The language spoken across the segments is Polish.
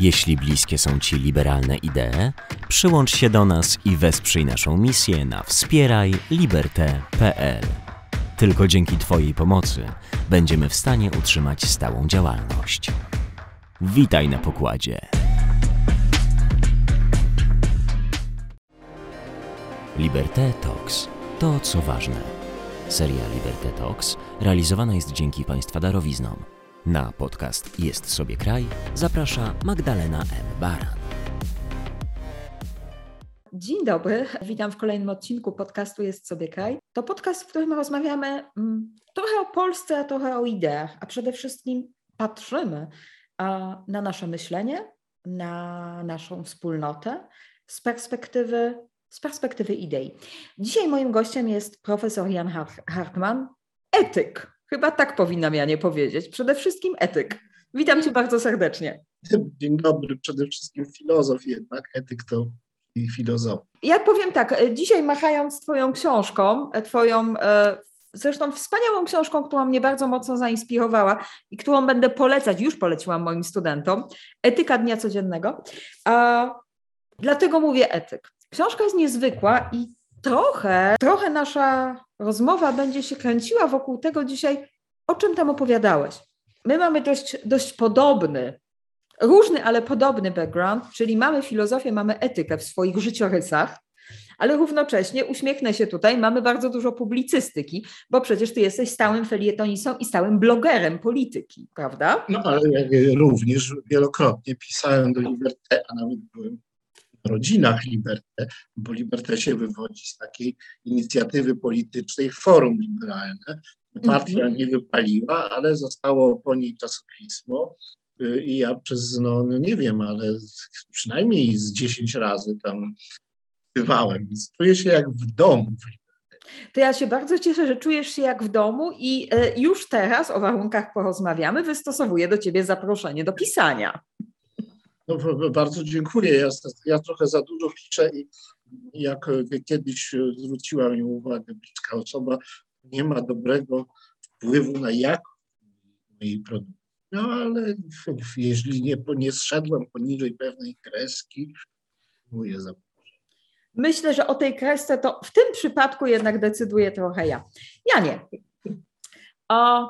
Jeśli bliskie są Ci liberalne idee, przyłącz się do nas i wesprzyj naszą misję na wspierajliberte.pl. Tylko dzięki Twojej pomocy będziemy w stanie utrzymać stałą działalność. Witaj na pokładzie. Liberté Talks to co ważne. Seria Liberté Talks realizowana jest dzięki Państwa darowiznom. Na podcast Jest sobie kraj zaprasza Magdalena M. Baran. Dzień dobry, witam w kolejnym odcinku podcastu Jest sobie kraj. To podcast, w którym rozmawiamy mm, trochę o Polsce, a trochę o ideach, a przede wszystkim patrzymy na nasze myślenie, na naszą wspólnotę z perspektywy, z perspektywy idei. Dzisiaj moim gościem jest profesor Jan Hartman, etyk. Chyba tak powinnam ja nie powiedzieć. Przede wszystkim etyk. Witam Cię bardzo serdecznie. Dzień dobry, przede wszystkim filozof jednak, etyk to i filozof. Ja powiem tak, dzisiaj machając Twoją książką, Twoją zresztą wspaniałą książką, która mnie bardzo mocno zainspirowała i którą będę polecać, już poleciłam moim studentom, Etyka Dnia Codziennego. A, dlatego mówię etyk. Książka jest niezwykła i trochę, trochę nasza rozmowa będzie się kręciła wokół tego dzisiaj, o czym tam opowiadałeś. My mamy dość, dość podobny, różny, ale podobny background, czyli mamy filozofię, mamy etykę w swoich życiorysach, ale równocześnie uśmiechnę się tutaj, mamy bardzo dużo publicystyki, bo przecież ty jesteś stałym felietonistą i stałym blogerem polityki, prawda? No ale również wielokrotnie pisałem do Liberté, a nawet byłem rodzinach Liberté, bo Liberté się wywodzi z takiej inicjatywy politycznej Forum Liberalne. Partia -hmm. nie wypaliła, ale zostało po niej czasopismo y, i ja przez, no, no nie wiem, ale przynajmniej z 10 razy tam bywałem, więc czuję się jak w domu to ja się bardzo cieszę, że czujesz się jak w domu i y, już teraz o warunkach porozmawiamy. Wystosowuję do ciebie zaproszenie do pisania. No, bardzo dziękuję. Ja, ja trochę za dużo piszę i jak kiedyś zwróciła mi uwagę bliska osoba, nie ma dobrego wpływu na jakość mojej produkcji. No ale jeśli nie, nie zszedłem poniżej pewnej kreski, mówię za Myślę, że o tej kresce to w tym przypadku jednak decyduje trochę ja. Ja nie. O,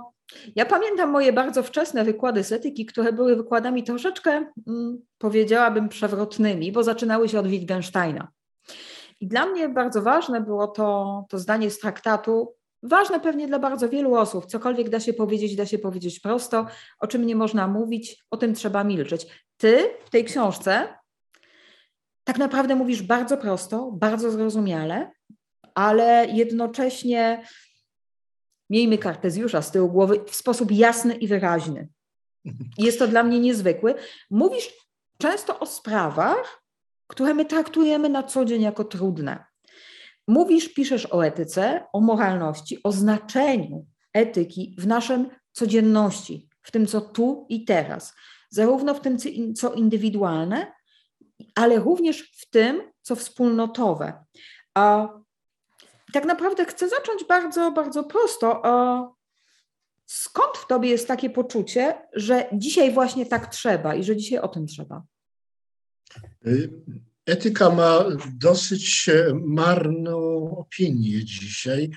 ja pamiętam moje bardzo wczesne wykłady z etyki, które były wykładami troszeczkę, mm, powiedziałabym, przewrotnymi, bo zaczynały się od Wittgensteina. I dla mnie bardzo ważne było to, to zdanie z traktatu, ważne pewnie dla bardzo wielu osób. Cokolwiek da się powiedzieć, da się powiedzieć prosto, o czym nie można mówić, o tym trzeba milczeć. Ty w tej książce tak naprawdę mówisz bardzo prosto, bardzo zrozumiale, ale jednocześnie miejmy Kartezjusza z tyłu głowy w sposób jasny i wyraźny. Jest to dla mnie niezwykły. Mówisz często o sprawach, które my traktujemy na co dzień jako trudne. Mówisz, piszesz o etyce, o moralności, o znaczeniu etyki w naszym codzienności, w tym, co tu i teraz, zarówno w tym, co indywidualne, ale również w tym, co wspólnotowe. A tak naprawdę chcę zacząć bardzo, bardzo prosto. Skąd w tobie jest takie poczucie, że dzisiaj właśnie tak trzeba i że dzisiaj o tym trzeba? Y, etyka ma dosyć marną opinię dzisiaj,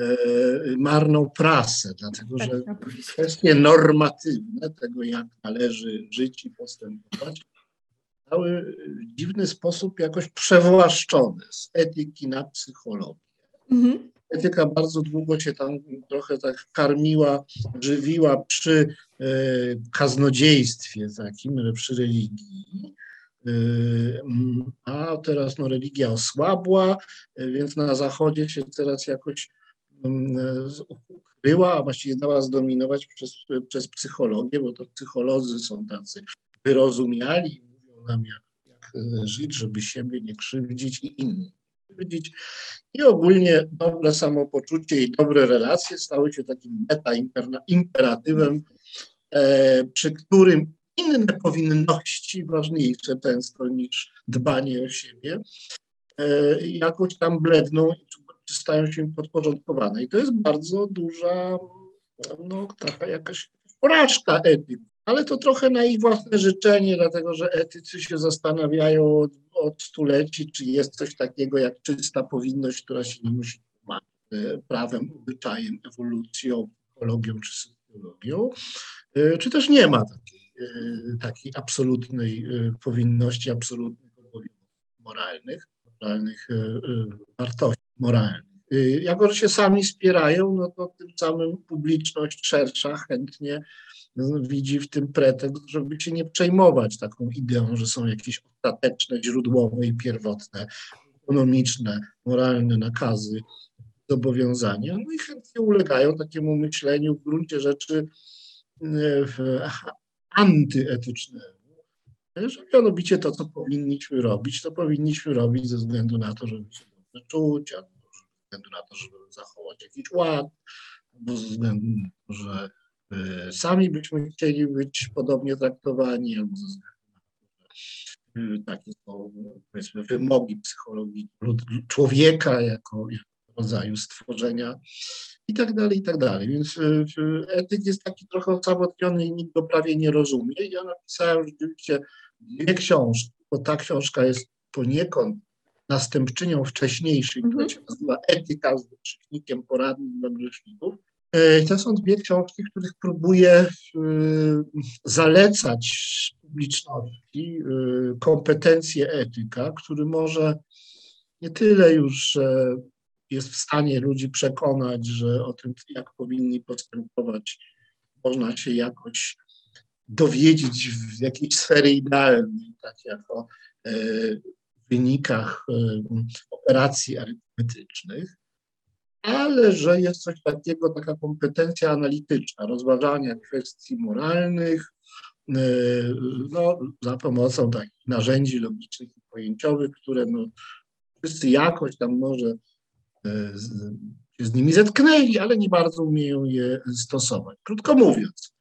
y, marną prasę, dlatego że kwestie normatywne tego, jak należy żyć i postępować, zostały w dziwny sposób jakoś przewłaszczone z etyki na psychologię. Mhm. Etyka bardzo długo się tam trochę tak karmiła, żywiła przy e, kaznodziejstwie takim, przy religii. E, a teraz no, religia osłabła, e, więc na Zachodzie się teraz jakoś mm, ukryła, a właściwie dała zdominować przez, przez psychologię, bo to psycholodzy są tacy wyrozumiali, nam, jak, jak e, żyć, żeby siebie nie krzywdzić i innych krzywdzić. I ogólnie dobre samopoczucie i dobre relacje stały się takim meta-imperatywem, e, przy którym inne powinności, ważniejsze często niż dbanie o siebie, e, jakoś tam bledną i stają się podporządkowane. I to jest bardzo duża, no taka jakaś porażka etyki ale to trochę na ich własne życzenie, dlatego że etycy się zastanawiają od, od stuleci, czy jest coś takiego jak czysta powinność, która się nie musi tłumaczyć prawem, obyczajem, ewolucją, psychologią czy socjologią, czy też nie ma takiej, takiej absolutnej powinności, absolutnych obowiązków moralnych, moralnych wartości moralnych. Jako, że się sami wspierają, no to tym samym publiczność szersza chętnie widzi w tym pretekst, żeby się nie przejmować taką ideą, że są jakieś ostateczne, źródłowe i pierwotne, ekonomiczne, moralne nakazy, zobowiązania. No i chętnie ulegają takiemu myśleniu w gruncie rzeczy e, antyetycznemu. Że mianowicie to, co powinniśmy robić, to powinniśmy robić ze względu na to, żeby się dobrze czuć, albo ze względu na to, żeby zachować jakiś ład, albo ze względu na to, że sami byśmy chcieli być podobnie traktowani, albo ze względu na to, że e, takie są wymogi psychologii człowieka jako, jako rodzaju stworzenia i tak dalej, i tak dalej. Więc e, etyk jest taki trochę osamotniony i nikt go prawie nie rozumie. Ja napisałem rzeczywiście dwie książki, bo ta książka jest poniekąd następczynią wcześniejszej, mm -hmm. która mhm. się nazywa Etyka z wykrzyknikiem poradnym dla grzeszników. E, to są dwie książki, których próbuję e, zalecać publiczności e, kompetencje etyka, który może nie tyle już jest w stanie ludzi przekonać, że o tym, jak powinni postępować, można się jakoś dowiedzieć w jakiejś sfery idealnej, tak jak o wynikach operacji arytmetycznych, ale że jest coś takiego, taka kompetencja analityczna, rozważania kwestii moralnych, e, no, za pomocą takich narzędzi logicznych i pojęciowych, które no, wszyscy jakoś tam może e, się z nimi zetknęli, ale nie bardzo umieją je stosować. Krótko mówiąc,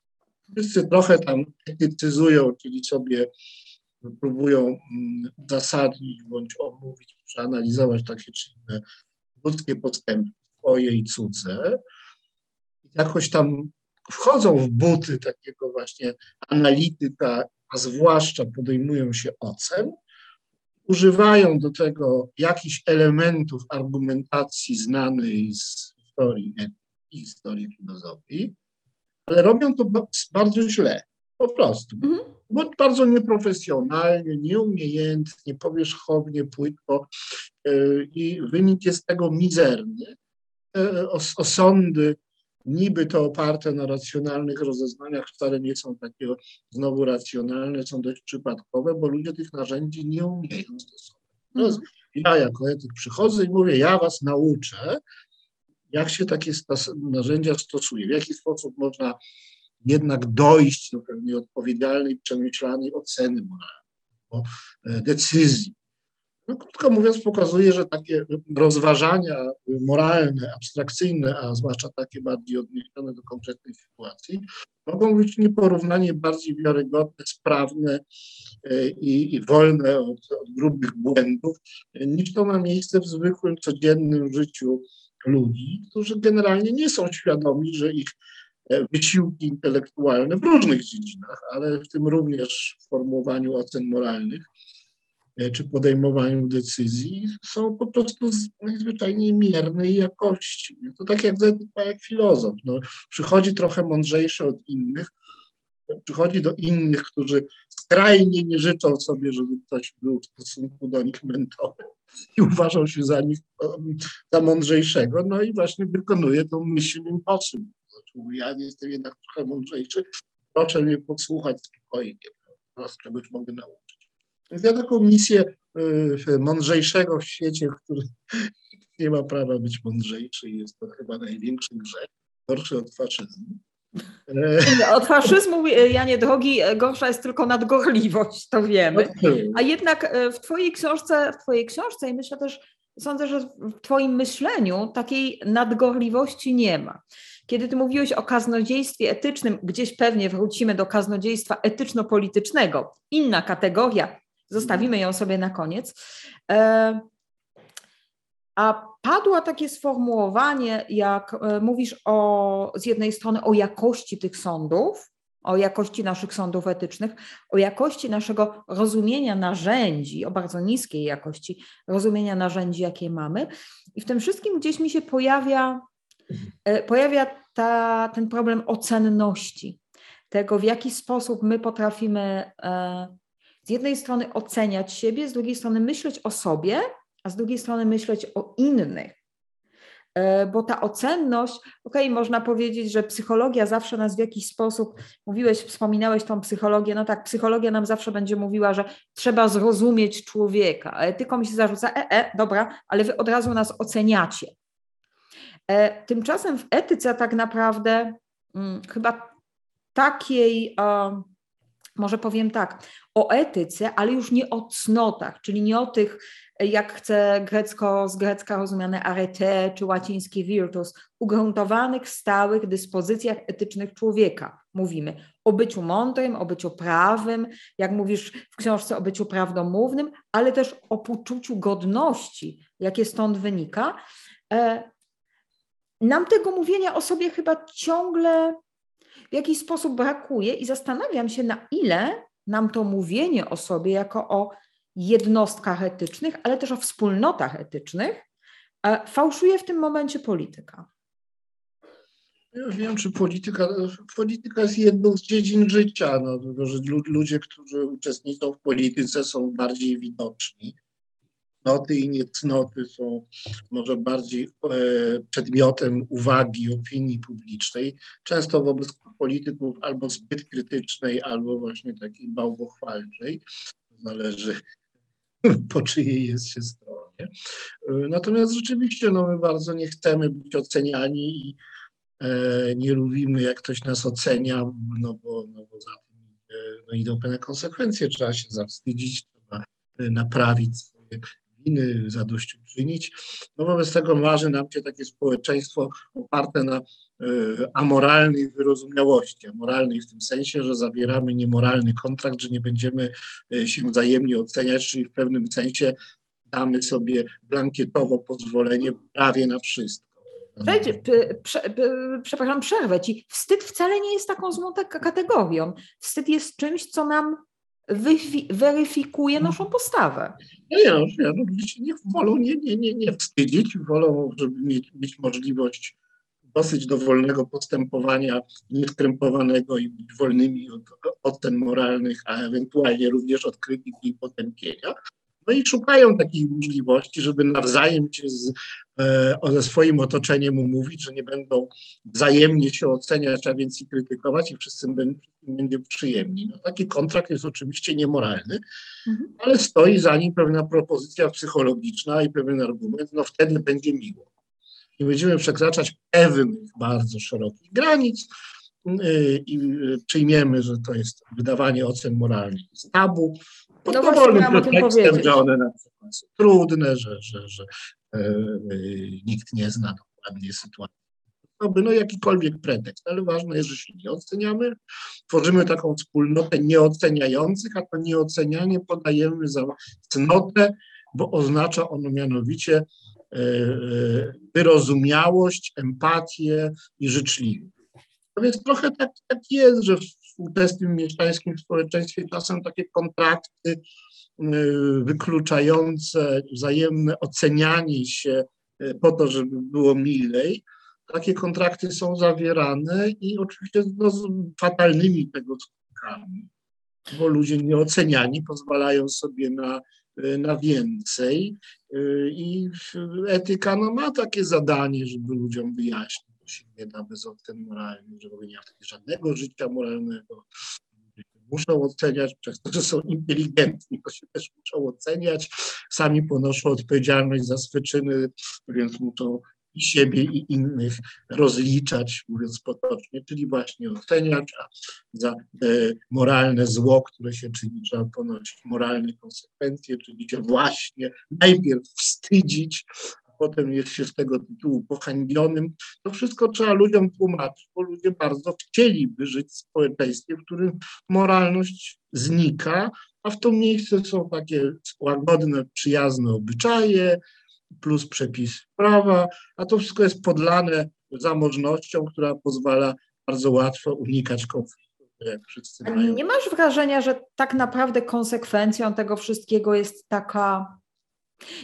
wszyscy trochę tam etycyzują, czyli sobie próbują mm, zasadzić bądź omówić, przeanalizować takie czy inne ludzkie postępy swoje i cudze. Jakoś tam wchodzą w buty takiego właśnie analityka, a zwłaszcza podejmują się ocen, używają do tego jakichś elementów argumentacji znanej z historii i historii filozofii, ale robią to bardzo źle, po prostu. Mhm. Bo bardzo nieprofesjonalnie, nieumiejętnie, powierzchownie, płytko yy, i wynik jest tego mizerny. E, osądy, niby to oparte na racjonalnych rozeznaniach, wcale nie są takie znowu racjonalne, są dość przypadkowe, bo ludzie tych narzędzi nie umieją stosować. Mhm. Ja jako etyk przychodzę i mówię, ja was nauczę, jak się takie narzędzia stosuje, w jaki sposób można jednak dojść do pewnej odpowiedzialnej, przemyślanej oceny moralnej, e, decyzji. No, krótko mówiąc, pokazuje, że takie rozważania moralne, abstrakcyjne, a zwłaszcza takie bardziej odniesione do konkretnej sytuacji, mogą być nieporównanie bardziej wiarygodne, sprawne e, i, i wolne od, od grubych błędów, niż to ma miejsce w zwykłym, codziennym życiu ludzi, którzy generalnie nie są świadomi, że ich e, wysiłki intelektualne w różnych dziedzinach, ale w tym również w formułowaniu ocen moralnych, E, czy podejmowaniu decyzji są po prostu najzwyczajniej miernej jakości. To tak jak, jak filozof. No, przychodzi trochę mądrzejszy od innych, przychodzi do innych, którzy skrajnie nie życzą sobie, żeby ktoś był w stosunku do nich mentorem i uważał się za nich za mądrzejszego, no i właśnie wykonuje tą mission impossible. Znaczy, ja jestem jednak trochę mądrzejszy, proszę mnie posłuchać spokojnie, z czegoś mogę nauczyć. Ja taką misję y, mądrzejszego w świecie, który nie ma prawa być mądrzejszy i jest to chyba największy grzech, gorszy od faszyzmu. Od faszyzmu, y, Janie Drogi, y, gorsza jest tylko nadgorliwość, to wiemy. No A jednak w Twojej książce, w Twojej książce i myślę też, sądzę, że w Twoim myśleniu takiej nadgorliwości nie ma. Kiedy ty mówiłeś o kaznodziejstwie etycznym, gdzieś pewnie wrócimy do kaznodziejstwa etyczno-politycznego, inna kategoria, Zostawimy ją sobie na koniec. E, a padło takie sformułowanie, jak e, mówisz o, z jednej strony o jakości tych sądów, o jakości naszych sądów etycznych, o jakości naszego rozumienia narzędzi, o bardzo niskiej jakości rozumienia narzędzi, jakie mamy. I w tym wszystkim gdzieś mi się pojawia, e, pojawia ta, ten problem ocenności, tego w jaki sposób my potrafimy z jednej strony oceniać siebie, z drugiej strony myśleć o sobie, a z drugiej strony myśleć o innych. E, bo ta ocenność, okej, okay, można powiedzieć, że psychologia zawsze nas w jakiś sposób, mówiłeś, wspominałeś tą psychologię, no tak, psychologia nam zawsze będzie mówiła, że trzeba zrozumieć człowieka, a etyką się zarzuca, e, e, dobra, ale wy od razu nas oceniacie. E, tymczasem w etyce tak naprawdę hmm, chyba takiej, może powiem tak, o etyce, ale już nie o cnotach, czyli nie o tych jak chce grecko, z grecka rozumiane arete czy łaciński virtus, ugruntowanych, stałych dyspozycjach etycznych człowieka. Mówimy o byciu mądrym, o byciu prawym, jak mówisz w książce o byciu prawdomównym, ale też o poczuciu godności, jakie stąd wynika. E, nam tego mówienia o sobie chyba ciągle w jakiś sposób brakuje i zastanawiam się, na ile nam to mówienie o sobie jako o jednostkach etycznych, ale też o wspólnotach etycznych, fałszuje w tym momencie polityka. Ja wiem, czy polityka, polityka jest jedną z dziedzin życia, no, że ludzie, którzy uczestniczą w polityce są bardziej widoczni. Cnoty i niecnoty są może bardziej e, przedmiotem uwagi opinii publicznej, często wobec polityków albo zbyt krytycznej, albo właśnie takiej bałwochwalczej. Zależy po czyjej jest się stronie. Natomiast rzeczywiście no, my bardzo nie chcemy być oceniani i e, nie lubimy, jak ktoś nas ocenia, no bo, no bo za tym no, idą pewne konsekwencje. Trzeba się zawstydzić, trzeba e, naprawić swoje winy, zadośćuczynić. No wobec tego marzy nam się takie społeczeństwo oparte na e, amoralnej wyrozumiałości. Amoralnej w tym sensie, że zawieramy niemoralny kontrakt, że nie będziemy e, się wzajemnie oceniać, czyli w pewnym sensie damy sobie blankietowo pozwolenie prawie na wszystko. Słuchajcie, prze, przepraszam, przerwę ci. Wstyd wcale nie jest taką złą kategorią. Wstyd jest czymś, co nam weryfikuje naszą postawę. Nie, no, nie, no, ludzie nie wolą nie, nie, nie, nie wstydzić, wolą, żeby mieć, mieć możliwość dosyć dowolnego postępowania, nieskrępowanego i być wolnymi od ocen moralnych, a ewentualnie również od krytyki i potępienia. No i szukają takich możliwości, żeby nawzajem się z, ze swoim otoczeniem umówić, że nie będą wzajemnie się oceniać, a więc i krytykować i wszyscy będzie, będzie przyjemni. No, taki kontrakt jest oczywiście niemoralny, mhm. ale stoi za nim pewna propozycja psychologiczna i pewien argument, no wtedy będzie miło. Nie będziemy przekraczać pewnych bardzo szerokich granic, y, i przyjmiemy, że to jest wydawanie ocen moralnych z tabu, pod no dowolnym pretekstem, że one na przykład są trudne, że, że, że e, e, nikt nie zna dokładnie sytuacji. To by no jakikolwiek pretekst, ale ważne jest, że się nie oceniamy. Tworzymy taką wspólnotę nieoceniających, a to nieocenianie podajemy za cnotę, bo oznacza ono mianowicie e, e wyrozumiałość, empatię i życzliwość. No więc trochę tak, tak jest, że w współczesnym mieszkańskim społeczeństwie czasem takie kontrakty wykluczające wzajemne ocenianie się y, po to, żeby było milej. Takie kontrakty są zawierane i oczywiście no, z fatalnymi tego skutkami, bo ludzie nieoceniani pozwalają sobie na, y, na więcej i etyka no, ma takie zadanie, żeby ludziom wyjaśnić się nie da bez ocen moralnych, że nie ma żadnego życia moralnego. Muszą oceniać przez to, że są inteligentni, to się też muszą oceniać. Sami ponoszą odpowiedzialność za swe czyny, więc muszą i siebie, i innych rozliczać, mówiąc potocznie, czyli właśnie oceniać, a za e, moralne zło, które się czyni, trzeba ponosić moralne konsekwencje, czyli się właśnie najpierw wstydzić, potem jest się z tego tytułu pohańbionym. To wszystko trzeba ludziom tłumaczyć, bo ludzie bardzo chcieliby żyć w społeczeństwie, w którym moralność znika, a w to miejsce są takie łagodne, przyjazne obyczaje, plus przepis prawa, a to wszystko jest podlane zamożnością, która pozwala bardzo łatwo unikać konfliktów jak wszyscy Ale mają. nie masz wrażenia, że tak naprawdę konsekwencją tego wszystkiego jest taka,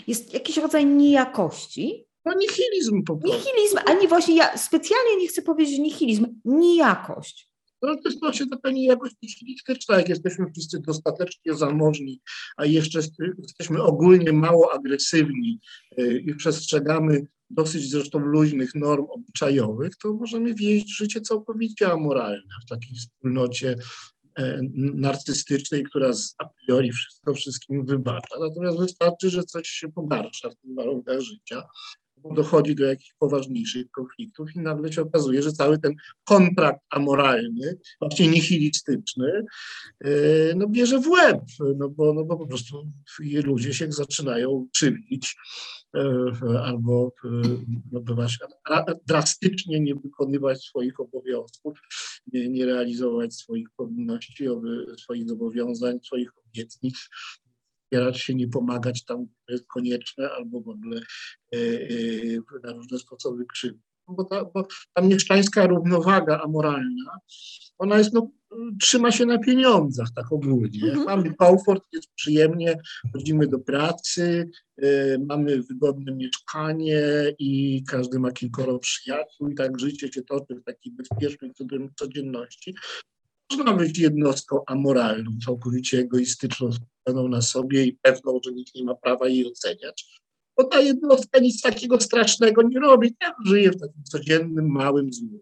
jest jakiś rodzaj niejakości? No nihilizm po prostu. Nihilizm, ani właśnie ja specjalnie nie chcę powiedzieć nihilizm, nijakość. No to jest właśnie taka niejakość nihilistyczna, jak jesteśmy wszyscy dostatecznie zamożni, a jeszcze jesteśmy ogólnie mało agresywni y, i przestrzegamy dosyć zresztą luźnych norm obyczajowych, to możemy wieść życie całkowicie amoralne w takiej wspólnocie narcystycznej, która a priori wszystko wszystkim wybacza. Natomiast wystarczy, że coś się pogarsza w tych warunkach życia, dochodzi do jakichś poważniejszych konfliktów i nagle się okazuje, że cały ten kontrakt amoralny, właśnie nihilistyczny, e, no bierze w łeb, no bo, no bo po prostu ludzie się zaczynają krzywdzić e, albo e, no bywać, drastycznie nie wykonywać swoich obowiązków, nie, nie realizować swoich powinności, swoich zobowiązań, swoich obietnic, wspierać się, nie pomagać tam, gdzie jest konieczne, albo w ogóle e, e, na różne sposoby krzywdzić. Bo ta, bo ta mieszczańska równowaga amoralna, ona jest, no, trzyma się na pieniądzach tak ogólnie. Mhm. Mamy komfort, jest przyjemnie, chodzimy do pracy, y, mamy wygodne mieszkanie i każdy ma kilkoro przyjaciół i tak życie się toczy w takiej bezpiecznej codzienności. Można być jednostką amoralną, całkowicie egoistyczną, skupioną na sobie i pewną, że nikt nie ma prawa jej oceniać. Bo ta jednostka nic takiego strasznego nie robi, tak żyje w takim codziennym, małym złu,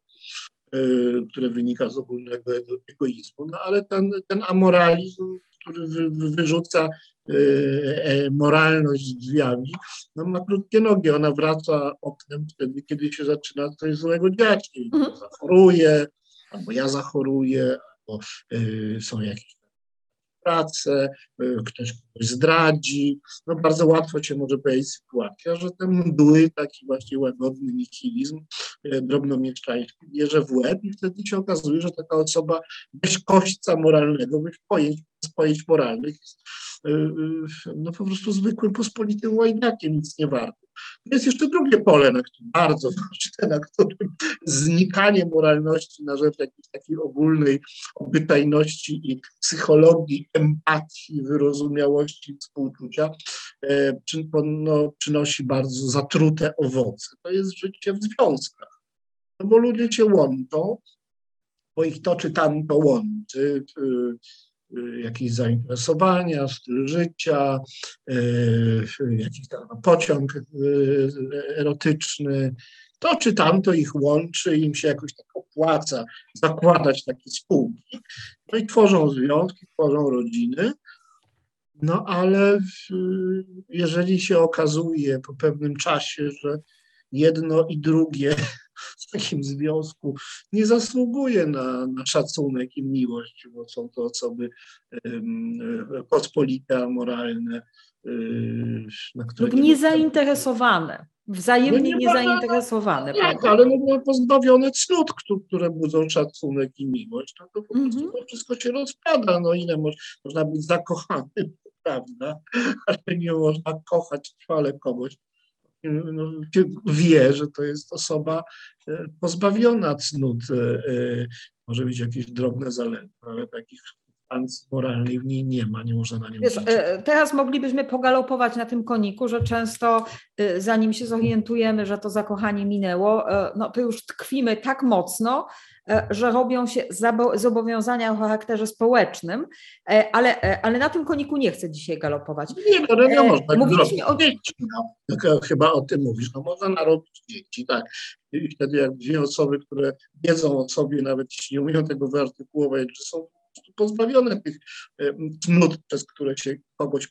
y, które wynika z ogólnego egoizmu. No ale ten, ten amoralizm, który wy, wyrzuca y, e, moralność drzwiami, no ma krótkie nogi. Ona wraca oknem wtedy, kiedy się zaczyna coś złego dziać. Mhm. Zachoruje, albo ja zachoruję, bo y, są jakieś pracę, y, ktoś kogoś zdradzi. No bardzo łatwo się może pojawić sytuacja, że ten mdły, taki właśnie łagodny nihilizm y, drobnomieszczański bierze w łeb i wtedy się okazuje, że taka osoba bez kośćca moralnego, bez pojęć, bez pojęć moralnych jest no po prostu zwykłym pospolitym łajdakiem, nic nie warto. Jest jeszcze drugie pole, na którym bardzo ważne, na którym znikanie moralności na rzecz jakiejś takiej ogólnej obyczajności i psychologii, empatii, wyrozumiałości, współczucia no, przynosi bardzo zatrute owoce. To jest życie w związkach. No bo ludzie się łączą, bo ich to czy tamto łączy. Y, jakieś zainteresowania, styl życia, y, jakiś tam pociąg y, erotyczny. To czy tamto ich łączy, im się jakoś tak opłaca zakładać takie spółki. No i tworzą związki, tworzą rodziny. No ale jeżeli się okazuje po pewnym czasie, że jedno i drugie w takim związku nie zasługuje na, na szacunek i miłość, bo są to osoby pospolite, amoralne. Na które Lub niezainteresowane. Wzajemnie no nie niezainteresowane. Tak, ale no, pozbawione cnót, które budzą szacunek i miłość, no to po prostu mm -hmm. wszystko się rozpada. No ile mo można być zakochanym, prawda? Ale nie można kochać trwale kogoś, no, wie, że to jest osoba e, pozbawiona cnót. E, może mieć jakieś drobne zalety, ale takich substancji moralnej w niej nie ma, nie można na nim Wiesz, Teraz moglibyśmy pogalopować na tym koniku, że często zanim się zorientujemy, że to zakochanie minęło, no to już tkwimy tak mocno, E, że robią się zobowiązania o charakterze społecznym, e, ale, e, ale na tym koniku nie chcę dzisiaj galopować. Nie, no, no nie można. Mówiliśmy o dzieci. No, chyba o tym mówisz. No, można narobić dzieci, tak. I wtedy jak dwie osoby, które wiedzą o sobie, nawet jeśli nie umieją tego wyartykułować, że są pozbawione tych cnót, przez które się kogoś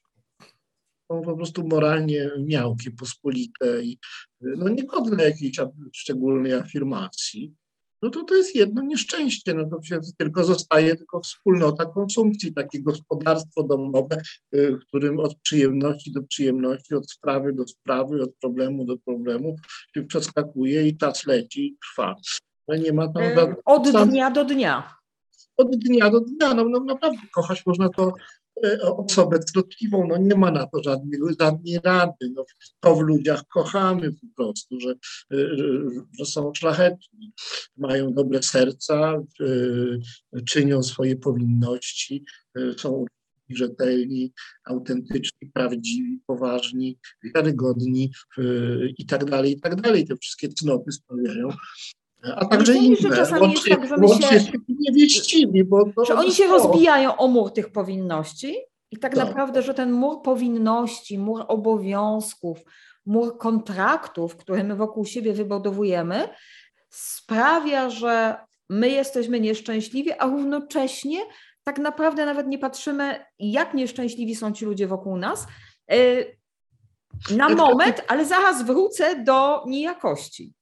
są po prostu moralnie miałkie, pospolite i no, niegodne jakiejś szczególnej afirmacji no to to jest jedno nieszczęście, no to się tylko zostaje tylko wspólnota konsumpcji, takie gospodarstwo domowe, w którym od przyjemności do przyjemności, od sprawy do sprawy, od problemu do problemu się przeskakuje i czas leci i trwa. Ale nie ma tam... E, od dnia do dnia. Od dnia do dnia, no, no naprawdę kochać można to e, osobę cnotliwą, no nie ma na to żadnej, żadnej rady. No, to w ludziach kochamy po prostu, że, e, że są szlachetni, mają dobre serca, czynią swoje powinności, są rzetelni, autentyczni, prawdziwi, poważni, wiarygodni i tak dalej, i tak dalej. Te wszystkie cnoty sprawiają, a także Myślę, inne. że czasami łącznie, jest tak, że my się, niewieścimi, bo że oni się rozbijają o mur tych powinności i tak, tak naprawdę, że ten mur powinności, mur obowiązków, mur kontraktów, które my wokół siebie wybudowujemy, sprawia, że my jesteśmy nieszczęśliwi, a równocześnie tak naprawdę nawet nie patrzymy, jak nieszczęśliwi są ci ludzie wokół nas. Na moment, ale zaraz wrócę do niejakości.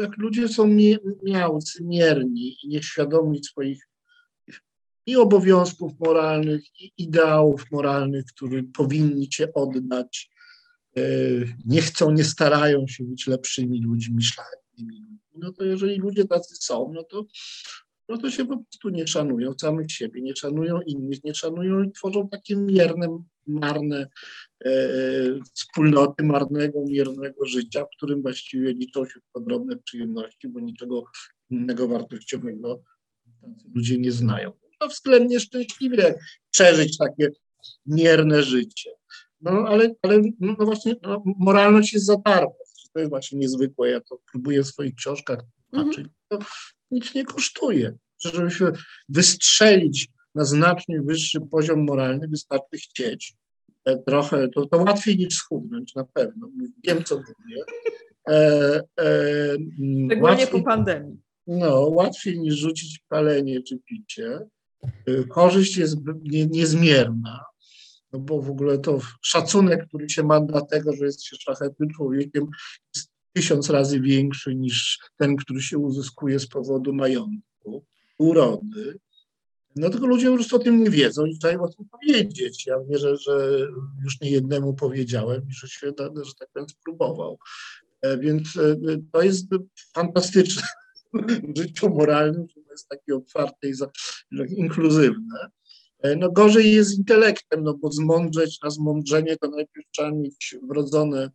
Jak ludzie są miałcy, mierni i nieświadomi swoich i obowiązków moralnych, i ideałów moralnych, które powinni cię oddać, e, nie chcą, nie starają się być lepszymi ludźmi, szlachetnymi ludźmi. No to jeżeli ludzie tacy są, no to, no to się po prostu nie szanują samych siebie, nie szanują innych, nie szanują i tworzą takie mierne, marne E, wspólnoty marnego, miernego życia, w którym właściwie liczą się drobne przyjemności, bo niczego innego wartościowego ludzie nie znają. No względnie szczęśliwie przeżyć takie mierne życie. No ale, ale no, no właśnie no, moralność jest za darmo. To jest właśnie niezwykłe. Ja to próbuję w swoich książkach tłumaczyć. To nic nie kosztuje. Żeby się wystrzelić na znacznie wyższy poziom moralny, wystarczy chcieć trochę, to, to łatwiej niż schudnąć, na pewno. Wiem, co mówię. E, e, Szczególnie po pandemii. No, łatwiej niż rzucić palenie czy picie. E, korzyść jest nie, niezmierna, no bo w ogóle to szacunek, który się ma dla tego, że jest się szlachetnym człowiekiem, jest tysiąc razy większy niż ten, który się uzyskuje z powodu majątku, urody. No tylko ludzie prostu o tym nie wiedzą i trzeba im powiedzieć. Ja wierzę, że już nie jednemu powiedziałem i że świat, że tak powiem, spróbował. E, więc e, to jest fantastyczne w życiu moralnym, że to jest takie otwarte i inkluzywne. E, no gorzej jest z intelektem, no bo zmądrzeć na zmądrzenie to najpierw trzeba mieć wrodzone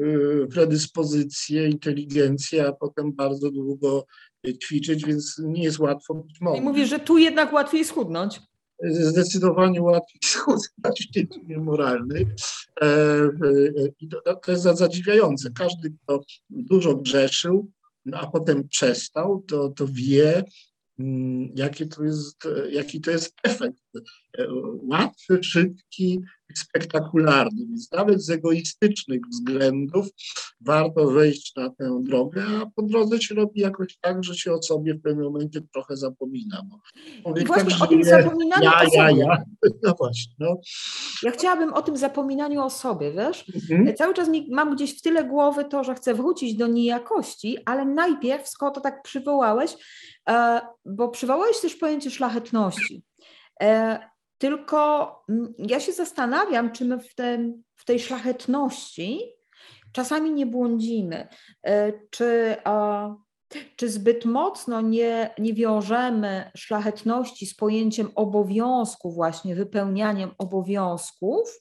y, predyspozycje, inteligencję, a potem bardzo długo ćwiczyć, więc nie jest łatwo być mądrym. I mówisz, że tu jednak łatwiej schudnąć. Zdecydowanie łatwiej schudnąć w dzieddzinie moralnej. E, to jest zadziwiające. Każdy, kto dużo grzeszył, no, a potem przestał, to, to wie, mm, jaki to, jest, jaki to jest efekt. E, łatwy, szybki, spektakularny, więc nawet z egoistycznych względów warto wejść na tę drogę, a po drodze się robi jakoś tak, że się o sobie w pewnym momencie trochę zapomina. I właśnie tak, o tym zapominaniu ja, o sobie. Ja, ja. No właśnie. No. Ja chciałabym o tym zapominaniu o sobie, wiesz? Mhm. Cały czas mam gdzieś w tyle głowy to, że chcę wrócić do niejakości, ale najpierw, skoro to tak przywołałeś, e, bo przywołałeś też pojęcie szlachetności. Tylko mm, ja się zastanawiam, czy my w, tym, w tej szlachetności czasami nie błądzimy, e, czy, czy zbyt mocno nie, nie wiążemy szlachetności z pojęciem obowiązku, właśnie wypełnianiem obowiązków,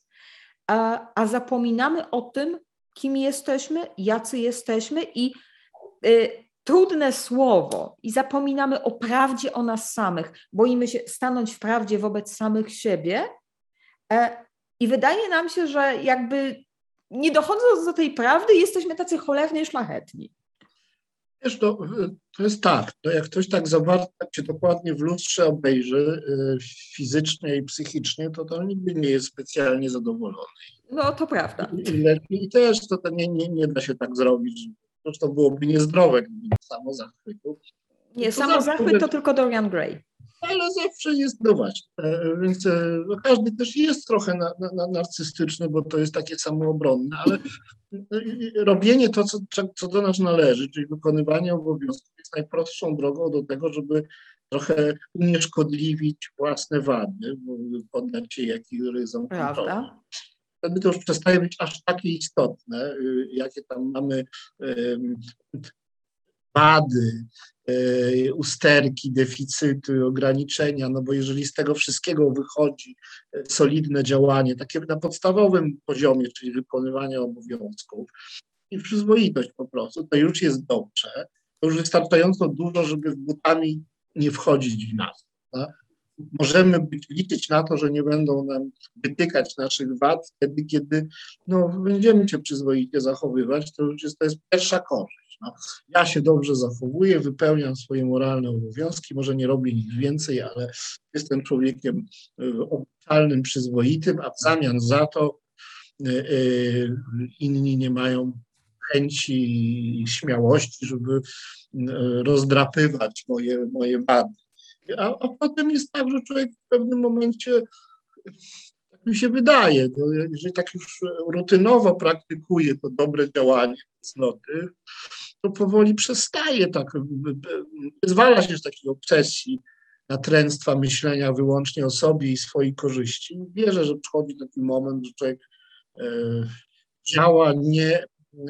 a, a zapominamy o tym, kim jesteśmy, jacy jesteśmy i y, trudne słowo i zapominamy o prawdzie o nas samych. Boimy się stanąć w prawdzie wobec samych siebie. E, I wydaje nam się, że jakby nie dochodząc do tej prawdy, jesteśmy tacy cholernie szlachetni. Wiesz, to, to jest tak, to jak ktoś tak zawarto, tak się dokładnie w lustrze obejrzy e, fizycznie i psychicznie, to to nigdy nie jest specjalnie zadowolony. No to prawda. I, i też to, to nie, nie, nie da się tak zrobić, to byłoby niezdrowe, gdyby samo zachwytu. Nie, samo zachwyt to tylko Dorian Gray. Ale zawsze jest, no właśnie, więc e, no każdy też jest trochę na, na, narcystyczny, bo to jest takie samoobronne, ale e, robienie to, co, co do nas należy, czyli wykonywanie obowiązków jest najprostszą drogą do tego, żeby trochę unieszkodliwić własne wady, poddać się jakimś ryzom Prawda wtedy to już przestaje być aż takie istotne, y, jakie tam mamy wady, e, usterki, deficyty, ograniczenia, no bo jeżeli z tego wszystkiego wychodzi e, solidne działanie, takie na podstawowym poziomie, czyli wykonywania obowiązków i przyzwoitość po prostu, to już jest dobrze, to już wystarczająco dużo, żeby butami nie wchodzić w nas. Tak? Możemy być, liczyć na to, że nie będą nam wytykać naszych wad, wtedy, kiedy no, będziemy się przyzwoicie zachowywać, to już jest, to jest pierwsza korzyść. No. Ja się dobrze zachowuję, wypełniam swoje moralne obowiązki, może nie robię nic więcej, ale jestem człowiekiem y, obliczalnym, przyzwoitym, a w zamian za to y, y, inni nie mają chęci i śmiałości, żeby rozdrapywać moje, moje wady. A, a potem jest tak, że człowiek w pewnym momencie, tak mi się wydaje, no, jeżeli tak już rutynowo praktykuje to dobre działanie cnoty, to powoli przestaje tak, wyzwala się z takiej obsesji natręctwa myślenia wyłącznie o sobie i swojej korzyści. Wierzę, że przychodzi taki moment, że człowiek e, działa nie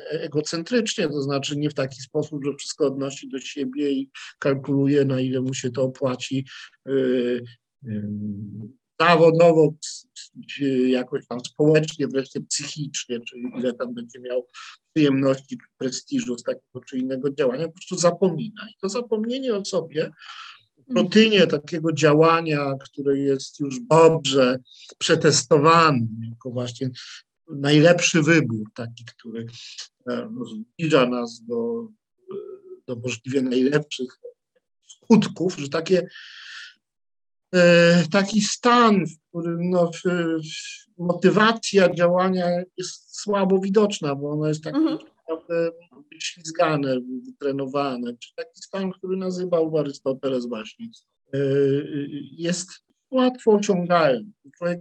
egocentrycznie, to znaczy nie w taki sposób, że wszystko odnosi do siebie i kalkuluje, na ile mu się to opłaci y, y, zawodowo, jakoś tam społecznie, wreszcie psychicznie, czyli ile tam będzie miał przyjemności, prestiżu z takiego czy innego działania, po prostu zapomina. I to zapomnienie o sobie rutynie takiego działania, które jest już dobrze przetestowane, jako właśnie najlepszy wybór, taki, który e, zbliża nas do, do możliwie najlepszych skutków, że takie, e, taki stan, w którym no, motywacja działania jest słabo widoczna, bo ono jest tak mhm. naprawdę wyślizgane, wytrenowane, czy taki stan, który nazywał Arystoteles właśnie, e, jest łatwo osiągalny. Człowiek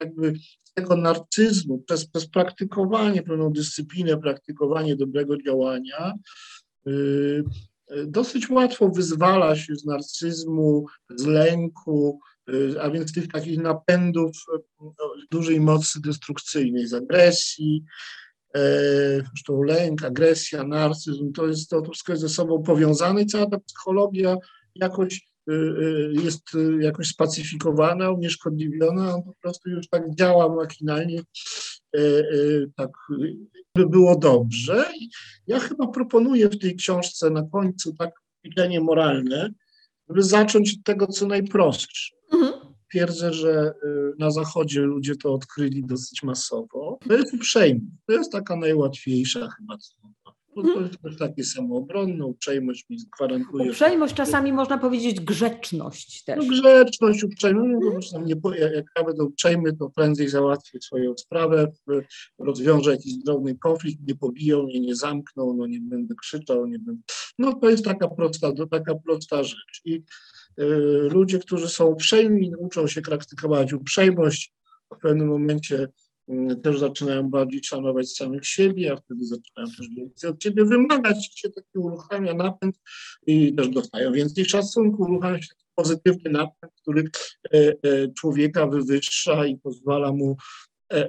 jakby tego narcyzmu, przez, przez praktykowanie, pewną dyscyplinę, praktykowanie dobrego działania, yy, dosyć łatwo wyzwala się z narcyzmu, z lęku, yy, a więc tych takich napędów yy, dużej mocy destrukcyjnej, z agresji, zresztą lęk, agresja, narcyzm, to jest to, to wszystko jest ze sobą powiązane i cała ta psychologia jakoś jest y, jakoś spacyfikowana, unieszkodliwiona, on po prostu już tak działa machinalnie, tak by było dobrze. Ja chyba proponuję w tej książce na końcu tak ćwiczenie moralne, żeby zacząć od tego, co najprostsze. Mhm. Twierdzę, że na Zachodzie ludzie to odkryli dosyć masowo. To jest uprzejmość. To jest taka najłatwiejsza chyba to, to jest też takie samoobronne, uprzejmość mi gwarantuje. Uprzejmość czasami można powiedzieć grzeczność też. No, grzeczność, uprzejmość, no, nie, jak ja będę uprzejmy, to prędzej załatwię swoją sprawę, rozwiążę jakiś drobny konflikt, nie pobiją mnie, nie zamkną, no nie będę krzyczał, nie będę... No to jest taka prosta, taka prosta rzecz. I y, ludzie, którzy są uprzejmi, uczą się praktykować uprzejmość, w pewnym momencie też zaczynają bardziej szanować samych siebie, a wtedy zaczynają też więcej od ciebie wymagać, się taki uruchamia napęd i też dostają więcej szacunku, uruchamia się taki pozytywny napęd, który e, e, człowieka wywyższa i pozwala mu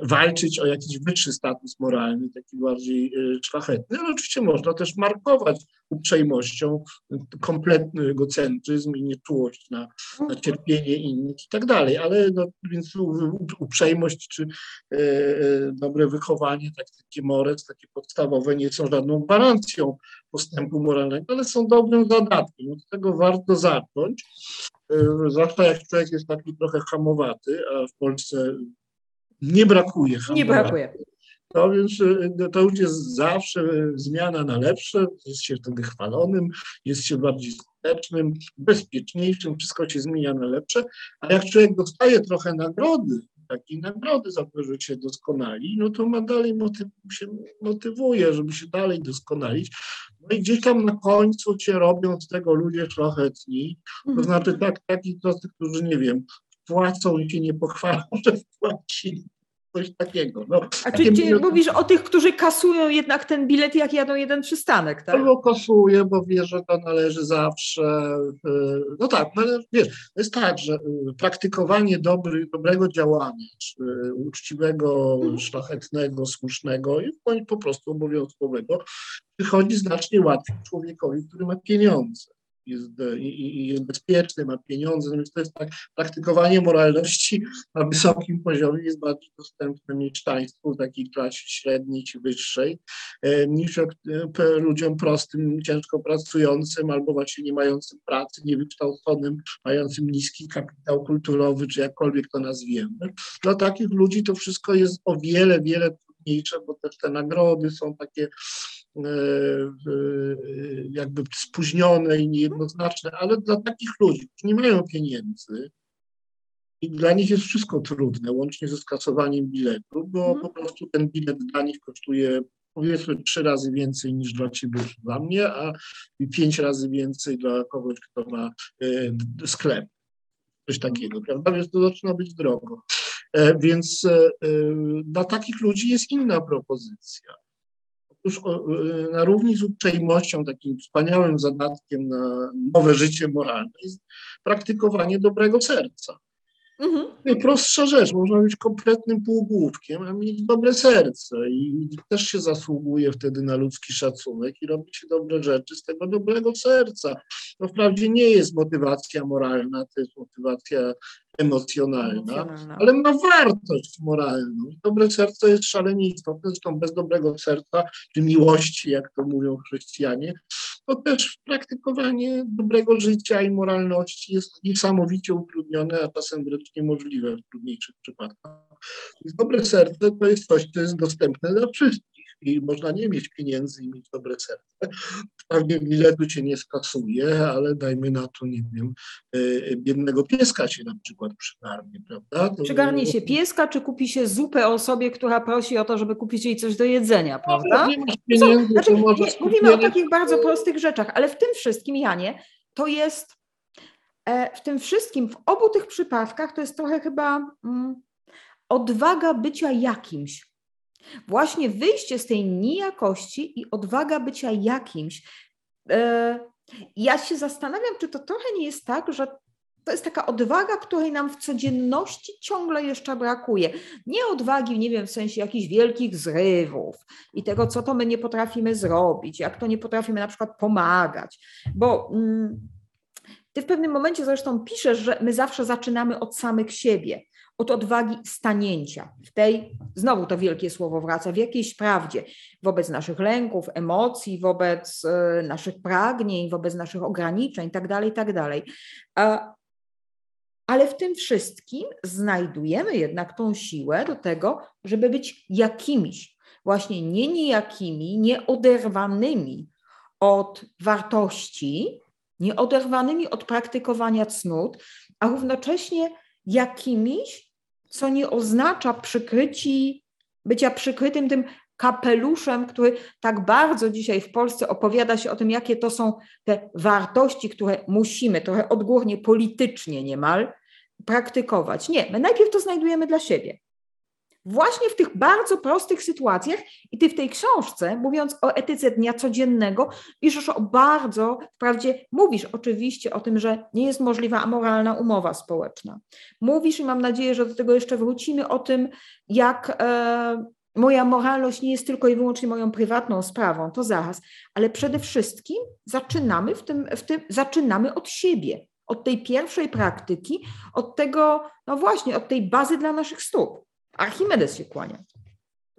walczyć o jakiś wyższy status moralny, taki bardziej e, szlachetny, ale oczywiście można też markować uprzejmością kompletny egocentryzm i nieczułość na, na cierpienie innych i tak dalej, ale no, więc uprzejmość czy e, e, dobre wychowanie, tak, takie mores, takie podstawowe nie są żadną gwarancją postępu moralnego, ale są dobrym zadatkiem. Od tego warto zacząć, e, zwłaszcza jak człowiek jest taki trochę hamowaty, a w Polsce nie brakuje. Nie brakuje. To więc e, to już jest zawsze zmiana na lepsze, jest się wtedy chwalonym, jest się bardziej skutecznym, bezpieczniejszym, wszystko się zmienia na lepsze, a jak człowiek dostaje trochę nagrody, takiej nagrody za to, że się doskonali, no to ma dalej motyw, się motywuje, żeby się dalej doskonalić. No i gdzieś tam na końcu cię robią z tego ludzie trochę tni, to mhm. znaczy tak, takich, którzy, nie wiem, płacą i się nie pochwalą, że wpłacili coś takiego. No, A czy bilet... mówisz o tych, którzy kasują jednak ten bilet, jak jadą jeden przystanek, tak? Albo kasuję, bo wie, że to należy zawsze. No tak, no, wiesz, to jest tak, że praktykowanie dobry, dobrego działania, czy uczciwego, mhm. szlachetnego, słusznego jest po prostu obowiązkowego, przychodzi znacznie łatwiej człowiekowi, który ma pieniądze jest, i, jest bezpieczny, ma pieniądze, no więc to jest tak, praktykowanie moralności na wysokim poziomie jest bardziej dostępne mieszczaństwu, takiej klasie średniej czy wyższej, e, niż e, ludziom prostym, ciężko pracującym albo właśnie nie mającym pracy, niewykształconym, mającym niski kapitał kulturowy, czy jakkolwiek to nazwiemy. Dla takich ludzi to wszystko jest o wiele, wiele trudniejsze, bo też te nagrody są takie E, jakby spóźnione i niejednoznaczne, ale dla takich ludzi, którzy nie mają pieniędzy, i dla nich jest wszystko trudne, łącznie ze skasowaniem biletu, bo mhm. po prostu ten bilet dla nich kosztuje powiedzmy trzy razy więcej niż dla ciebie czy dla mnie, a pięć razy więcej dla kogoś, kto ma e, sklep. Coś takiego, prawda? Więc to zaczyna być drogo. E, więc dla takich ludzi jest inna propozycja już na równi z uprzejmością, takim wspaniałym zadatkiem na nowe życie moralne jest praktykowanie dobrego serca. Mhm. Najprostsza rzecz, można być kompletnym półgłówkiem, a mieć dobre serce i też się zasługuje wtedy na ludzki szacunek i robi się dobre rzeczy z tego dobrego serca. To wprawdzie nie jest motywacja moralna, to jest motywacja emocjonalna, emocjonalna, ale ma wartość moralną. Dobre serce jest szalenie istotne, zresztą bez dobrego serca, czy miłości, jak to mówią chrześcijanie, to też praktykowanie dobrego życia i moralności jest niesamowicie utrudnione, a czasem wręcz niemożliwe w trudniejszych przypadkach. Dobre serce to jest coś, co jest dostępne dla wszystkich i można nie mieć pieniędzy i mieć dobre serce. Wprawdzie biletu cię nie skasuje, ale dajmy na to, nie wiem, e, biednego pieska się na przykład przygarnie, prawda? To przygarnie się pieska, czy kupi się zupę osobie, która prosi o to, żeby kupić jej coś do jedzenia, prawda? Nie masz pieniędzy, znaczy, nie, mówimy o takich bardzo prostych rzeczach, ale w tym wszystkim, Janie, to jest e, w tym wszystkim, w obu tych przypadkach to jest trochę chyba mm, odwaga bycia jakimś. Właśnie wyjście z tej nijakości i odwaga bycia jakimś. E, ja się zastanawiam, czy to trochę nie jest tak, że to jest taka odwaga, której nam w codzienności ciągle jeszcze brakuje. Nie odwagi, nie wiem, w sensie jakichś wielkich zrywów i tego, co to my nie potrafimy zrobić, jak to nie potrafimy na przykład pomagać, bo mm, ty w pewnym momencie zresztą piszesz, że my zawsze zaczynamy od samych siebie od odwagi stanięcia. W tej, znowu to wielkie słowo wraca, w jakiejś prawdzie wobec naszych lęków, emocji, wobec e, naszych pragnień, wobec naszych ograniczeń tak itd. Tak ale w tym wszystkim znajdujemy jednak tą siłę do tego, żeby być jakimiś, właśnie nie niejakimi, nieoderwanymi od wartości, nieoderwanymi od praktykowania cnót, a równocześnie jakimiś, co nie oznacza przykryci, bycia przykrytym tym kapeluszem, który tak bardzo dzisiaj w Polsce opowiada się o tym, jakie to są te wartości, które musimy trochę odgórnie, politycznie niemal praktykować. Nie, my najpierw to znajdujemy dla siebie właśnie w tych bardzo prostych sytuacjach. I ty w tej książce, mówiąc o etyce dnia codziennego, piszesz o bardzo, wprawdzie mówisz oczywiście o tym, że nie jest możliwa amoralna umowa społeczna. Mówisz, i mam nadzieję, że do tego jeszcze wrócimy, o tym, jak. E, moja moralność nie jest tylko i wyłącznie moją prywatną sprawą, to zaraz, ale przede wszystkim zaczynamy w tym, w tym zaczynamy od siebie, od tej pierwszej praktyki, od tego, no właśnie, od tej bazy dla naszych stóp. Archimedes się kłania.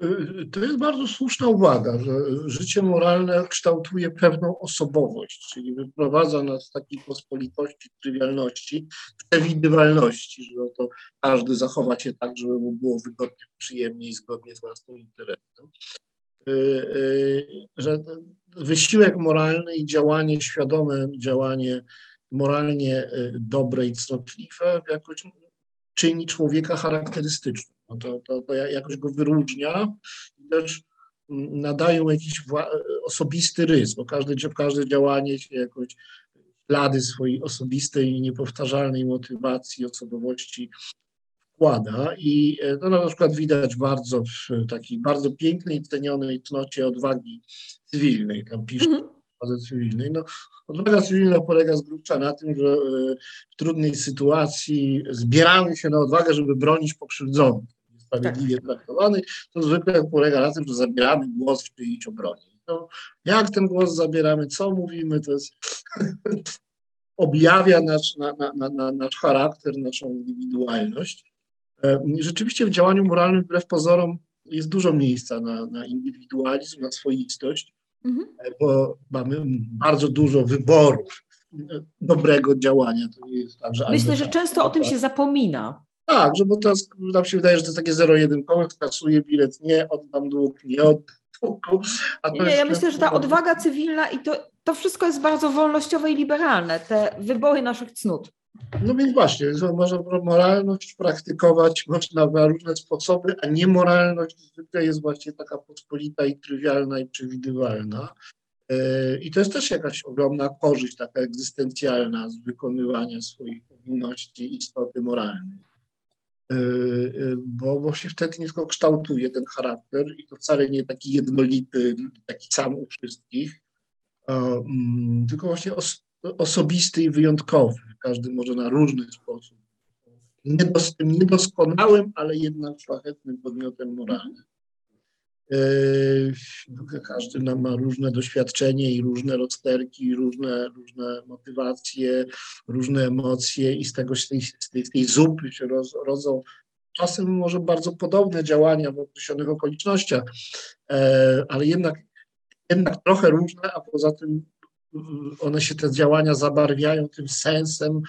Y, to jest bardzo słuszna uwaga, że życie moralne kształtuje pewną osobowość, czyli wyprowadza nas z takiej pospolitości, trywialności, przewidywalności, że to każdy zachowa się tak, żeby mu było wygodnie, przyjemnie i zgodnie z własnym interesem. Y, y, że wysiłek moralny i działanie świadome, działanie moralnie dobre i cnotliwe jakoś czyni człowieka charakterystycznym. No to, to, to jakoś go wyróżnia i też nadają jakiś osobisty rys, bo każde, każde działanie się jakoś ślady swojej osobistej i niepowtarzalnej motywacji, osobowości składa i to na przykład widać bardzo w takiej bardzo pięknej, cenionej cnocie odwagi cywilnej. Tam pisze mm -hmm. cywilnej. No, odwaga cywilna polega z grubsza na tym, że w trudnej sytuacji zbieramy się na odwagę, żeby bronić pokrzywdzonych sprawiedliwie tak. traktowany, to zwykle polega na tym, że zabieramy głos w czyjejś obronie. To jak ten głos zabieramy, co mówimy, to jest objawia nasz, na, na, na, nasz charakter, naszą indywidualność. E, rzeczywiście w działaniu moralnym, wbrew pozorom, jest dużo miejsca na, na indywidualizm, na swoistość, mhm. E, bo mamy bardzo dużo wyborów e, dobrego działania. To nie jest tak, że Myślę, że często o tym się zapomina. Tak, że bo teraz nam się wydaje, że to jest takie zero-jedynkowe, kasuję bilet, nie, oddam dług, nie oddam długu. nie, ja myślę, że ta odwaga cywilna i to, to wszystko jest bardzo wolnościowe i liberalne, te wybory naszych cnót. No więc właśnie, można moralność praktykować można na różne sposoby, a niemoralność zwykle jest właśnie taka pospolita i trywialna i przewidywalna. E, I to jest też jakaś ogromna korzyść taka egzystencjalna z wykonywania swoich powinności istoty moralnej. E, e, bo, bo się wtedy nie tylko kształtuje ten charakter i to wcale nie taki jednolity, taki sam u wszystkich, mm, tylko właśnie os, osobisty i wyjątkowy. Każdy może na różny sposób. Niedos, niedoskonałym, ale jednak szlachetnym podmiotem moralnym. E, każdy ma różne doświadczenie i różne rozterki, różne, różne motywacje, różne emocje i z tego, z tej, z tej, z tej zupy się roz, rodzą czasem może bardzo podobne działania w określonych okolicznościach, e, ale jednak, jednak trochę różne, a poza tym one się, te działania zabarwiają tym sensem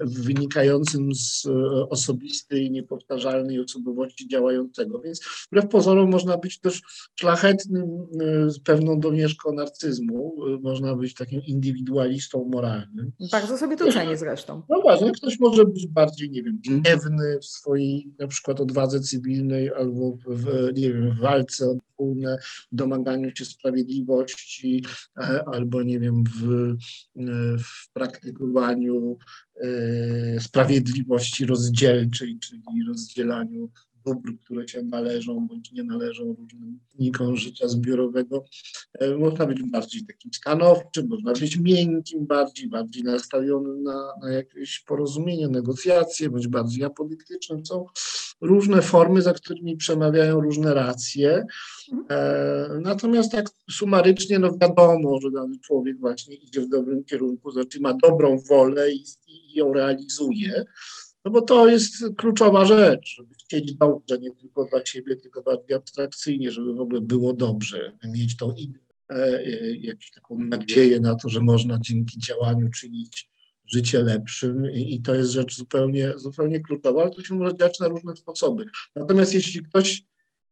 wynikającym z e, osobistej, niepowtarzalnej osobowości działającego. Więc wbrew pozorom można być też szlachetnym, e, z pewną domieszką narcyzmu, można być takim indywidualistą moralnym. Bardzo sobie to cenię zresztą. No właśnie, ktoś może być bardziej, nie wiem, gniewny w swojej na przykład odwadze cywilnej albo w, nie wiem, w walce o wspólne, domaganiu się sprawiedliwości albo, nie wiem, w, w praktykowaniu e, sprawiedliwości rozdzielczej, czyli rozdzielaniu dóbr, które się należą bądź nie należą różnym czynnikom życia zbiorowego. E, można być bardziej takim stanowczym, można być miękkim, bardziej, bardziej nastawionym na, na jakieś porozumienie, negocjacje, bądź bardziej apolitycznym. Są różne formy, za którymi przemawiają różne racje. E, natomiast tak sumarycznie, no wiadomo, że dany człowiek właśnie idzie w dobrym kierunku, znaczy ma dobrą wolę i, i ją realizuje. No bo to jest kluczowa rzecz, żeby chcieć dobrze, nie tylko dla siebie, tylko bardziej abstrakcyjnie, żeby w ogóle było dobrze, mieć tą e, e, jakąś taką nadzieję na to, że można dzięki działaniu czynić życie lepszym i, i, to jest rzecz zupełnie, zupełnie kluczowa, ale to się może dziać na różne sposoby. Natomiast jeśli ktoś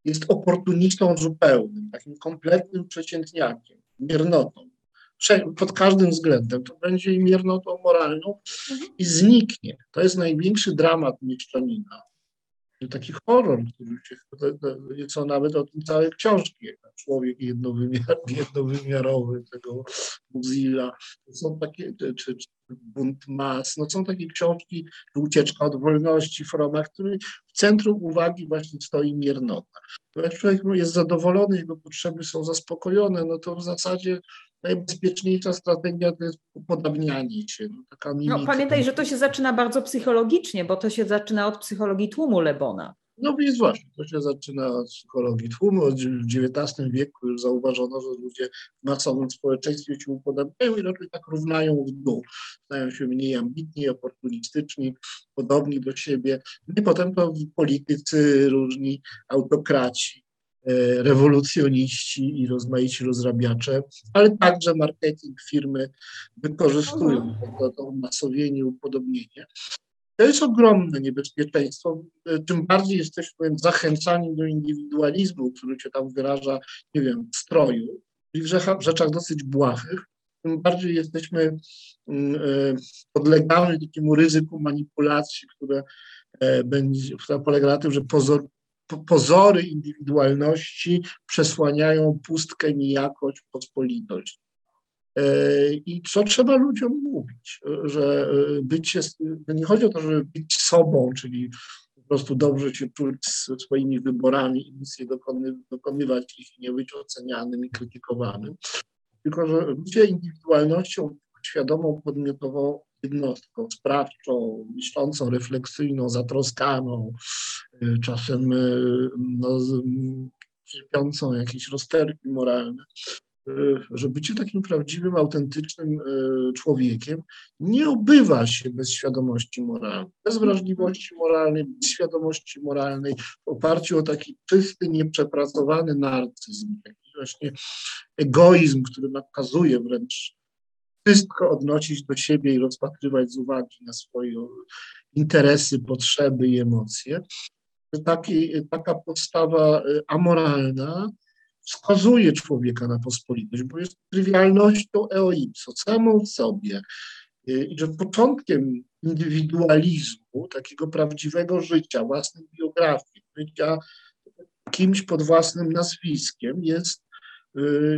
jest oportunistą zupełnym, takim kompletnym przeciętniakiem, miernotą, pod każdym względem, to będzie i miernotą moralną mhm. i zniknie. To jest największy dramat mieszczanina. Taki horror, który się, są nawet o tym całe książki, człowiek jednowymiar, jednowymiarowy tego Muzilla. To są takie, czy, czy bunt mas, no są takie książki, ucieczka od wolności, Froma, który w centrum uwagi właśnie stoi miernota. Jak człowiek jest zadowolony, jego potrzeby są zaspokojone, no to w zasadzie najbezpieczniejsza strategia to jest upodabnianie się. No, taka no, pamiętaj, że to się zaczyna bardzo psychologicznie, bo to się zaczyna od psychologii tłumu Lebona. No więc właśnie, to się zaczyna od psychologii tłumu. W XIX wieku już zauważono, że ludzie w masowym społeczeństwie się upodabniają i raczej tak równają w dół. Stają się mniej ambitni, oportunistyczni, podobni do siebie. No I potem to politycy różni, autokraci rewolucjoniści i rozmaici rozrabiacze, ale także marketing firmy wykorzystują to, to umasowienie, upodobnienie. To jest ogromne niebezpieczeństwo. Tym bardziej jesteśmy zachęcani do indywidualizmu, który się tam wyraża, nie wiem, w stroju, i w rzeczach dosyć błahych. Tym bardziej jesteśmy, mm, e, podlegamy takiemu ryzyku manipulacji, które e, będzie, która polega na tym, że pozor, pozory indywidualności przesłaniają pustkę, nijakość, pospolitość. E, I co trzeba ludziom mówić, że bycie, nie chodzi o to, żeby być sobą, czyli po prostu dobrze się czuć swoimi wyborami i nic nie dokony, dokonywać ich, nie być ocenianym i krytykowanym. Tylko, że bycie indywidualnością świadomą, podmiotową jednostką, sprawczą, myślącą, refleksyjną, zatroskaną, y, czasem y, no, cierpiącą jakieś rozterki moralne, y, że bycie takim prawdziwym, autentycznym człowiekiem nie obywa się bez świadomości moralnej, bez wrażliwości moralnej, bez świadomości moralnej, w oparciu o taki czysty, nieprzepracowany narcyzm, taki właśnie egoizm, który nakazuje wręcz wszystko odnosić do siebie i rozpatrywać z uwagi na swoje interesy, potrzeby i emocje. Taki, taka postawa y, amoralna wskazuje człowieka na pospolitość, bo jest trywialnością eoipso, samą w sobie. Y, I że początkiem indywidualizmu, takiego prawdziwego życia, własnej biografii, życia kimś pod własnym nazwiskiem jest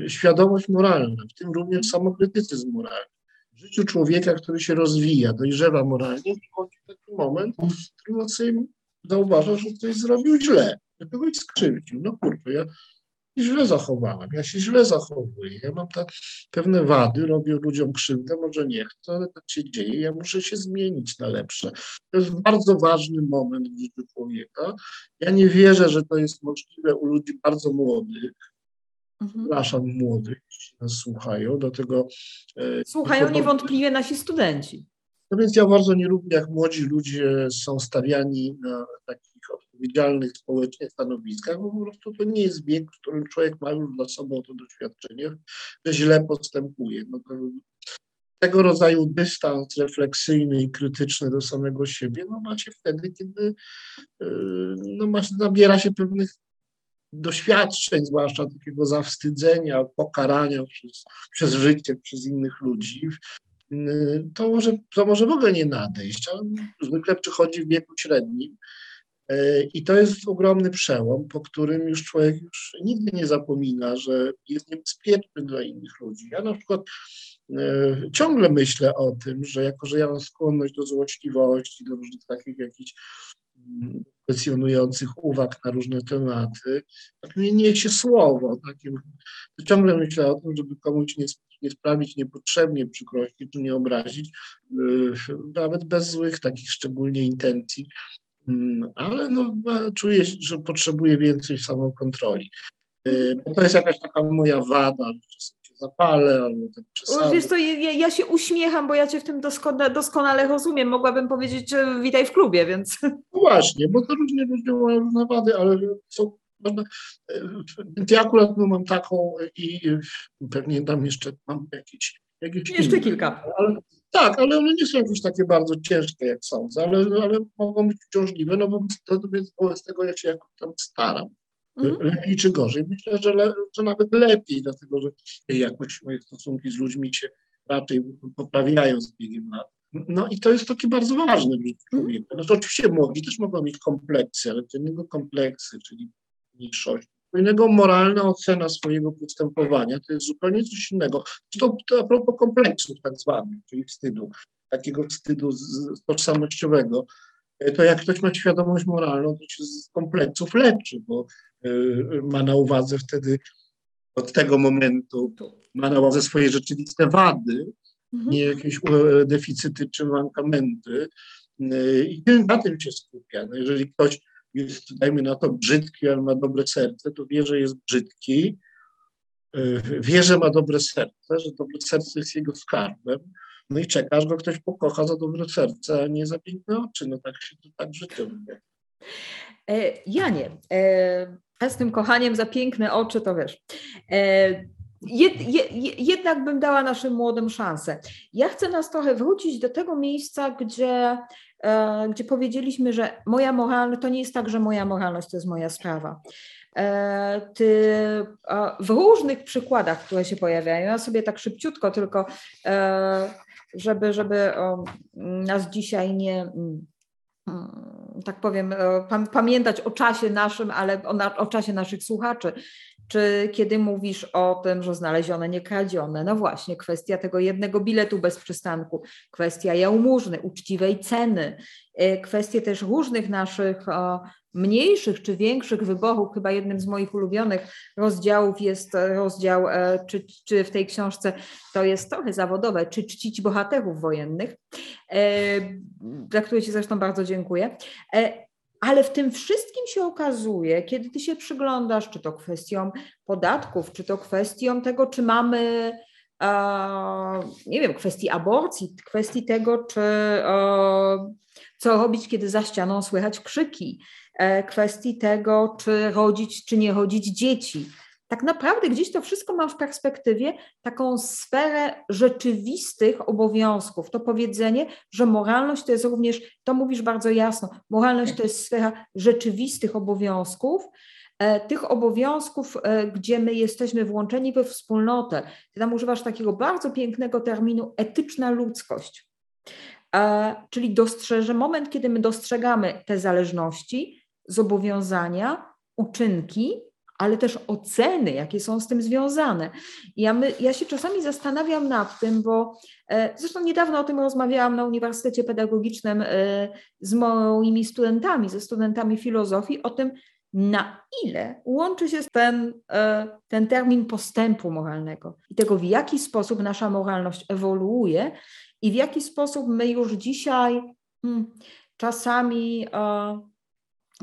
świadomość moralna, w tym również samokrytycyzm moralny. W życiu człowieka, który się rozwija, dojrzewa moralnie, przychodzi taki moment, w którym on sobie zauważa, że coś zrobił źle, że kogoś skrzywdził. No kurczę, ja źle zachowałem, ja się źle zachowuję, ja mam tak pewne wady, robię ludziom krzywdę, może nie chcę, ale tak się dzieje, ja muszę się zmienić na lepsze. To jest bardzo ważny moment w życiu człowieka. Ja nie wierzę, że to jest możliwe u ludzi bardzo młodych, Mhm. Przepraszam młodych, nas słuchają, dlatego... E, słuchają niewątpliwie nasi studenci. No więc ja bardzo nie lubię, jak młodzi ludzie są stawiani na takich odpowiedzialnych społecznie stanowiskach, bo po prostu to nie jest wiek, w którym człowiek ma już za sobą to doświadczenie, że źle postępuje. No tego rodzaju dystans refleksyjny i krytyczny do samego siebie, no macie wtedy, kiedy e, no, masz, nabiera się pewnych doświadczeń, zwłaszcza takiego zawstydzenia, pokarania przez, przez życie, przez innych ludzi, to może, to może w ogóle nie nadejść, ale zwykle przychodzi w wieku średnim. E, I to jest ogromny przełom, po którym już człowiek już nigdy nie zapomina, że jest niebezpieczny dla innych ludzi. Ja na przykład e, ciągle myślę o tym, że jako, że ja mam skłonność do złośliwości, do różnych takich jakichś kwestionujących uwag na różne tematy, tak mnie niesie słowo. Takim, ciągle myślę o tym, żeby komuś nie, nie sprawić niepotrzebnie przykrości, czy nie obrazić, yy, nawet bez złych takich szczególnie intencji, mm, ale no, czuję, że potrzebuję więcej samokontroli. Yy, to jest jakaś taka moja wada, że zapalę albo tak przesadzę. Wiesz co, ja, ja, się uśmiecham, bo ja cię w tym doskonale, doskonale rozumiem. Mogłabym powiedzieć, że witaj w klubie, więc... No właśnie, bo to różnie ludzie mają różne wady, ale są można, ja akurat no, mam taką i pewnie tam jeszcze mam jakieś, jakieś Jeszcze inne, kilka. Ale, tak, ale one nie są jakieś takie bardzo ciężkie, jak sądzę, ale, ale mogą być uciążliwe, no bo to, wobec tego ja się jakoś tam staram. Mhm. Lepiej czy gorzej? Myślę, że, le, że nawet lepiej, dlatego że jakoś moje stosunki z ludźmi się raczej poprawiają z biegiem lat. No i to jest takie bardzo ważne w życiu mhm. człowieka. Znaczy, oczywiście młodzi też mogą mieć kompleksy, ale to innego kompleksy, czyli mniejszość. Co innego moralna ocena swojego postępowania to jest zupełnie coś innego. To, to a propos kompleksów tak zwanych, czyli wstydu, takiego wstydu z, z tożsamościowego, to jak ktoś ma świadomość moralną, to się z kompleksów leczy, bo ma na uwadze wtedy od tego momentu, ma na uwadze swoje rzeczywiste wady, mhm. nie jakieś e, deficyty czy mankamenty y, i na tym się skupia. No jeżeli ktoś jest, dajmy na to, brzydki, ale ma dobre serce, to wie, że jest brzydki, wie, że ma dobre serce, że dobre serce jest jego skarbem, no i czekasz, go ktoś pokocha za dobre serce, a nie za piękne oczy. No tak się to tak życie e, Janie, e, z tym kochaniem za piękne oczy, to wiesz. E, jed, jed, jednak bym dała naszym młodym szansę. Ja chcę nas trochę wrócić do tego miejsca, gdzie, gdzie powiedzieliśmy, że moja moralność to nie jest tak, że moja moralność to jest moja sprawa. Ty w różnych przykładach, które się pojawiają, ja sobie tak szybciutko tylko, żeby, żeby nas dzisiaj nie tak powiem, e, pamiętać o czasie naszym, ale o, o, czasie naszych słuchaczy. Czy kiedy mówisz o tym, że znalezione, nie kradzione, no właśnie, kwestia tego jednego biletu bez przystanku, kwestia jałmużny, uczciwej ceny, e, kwestie też różnych naszych mniejszych czy większych wyborów. Chyba jednym z moich ulubionych rozdziałów jest rozdział, e, czy, czy w tej książce to jest trochę zawodowe, czy czcić bohaterów wojennych, e, za które Ci zresztą bardzo dziękuję. Ale w tym wszystkim się okazuje, kiedy ty się przyglądasz, czy to kwestią podatków, czy to kwestią tego, czy mamy, e, nie wiem, kwestii aborcji, kwestii tego, czy e, co robić, kiedy za ścianą słychać krzyki, e, kwestii tego, czy rodzić, czy nie rodzić dzieci tak naprawdę gdzieś to wszystko mam w perspektywie taką sferę rzeczywistych obowiązków. To powiedzenie, że moralność to jest również, to mówisz bardzo jasno, moralność to jest sfera rzeczywistych obowiązków, e, tych obowiązków, e, gdzie my jesteśmy włączeni we wspólnotę. Ty tam używasz takiego bardzo pięknego terminu etyczna ludzkość. E, czyli dostrzeże moment, kiedy my dostrzegamy te zależności, zobowiązania, uczynki, ale też oceny, jakie są z tym związane. Ja, my, ja się czasami zastanawiam nad tym, bo e, zresztą niedawno o tym rozmawiałam na Uniwersytecie Pedagogicznym e, z moimi studentami, ze studentami filozofii, o tym, na ile łączy się ten, e, ten termin postępu moralnego i tego, w jaki sposób nasza moralność ewoluuje i w jaki sposób my już dzisiaj hmm, czasami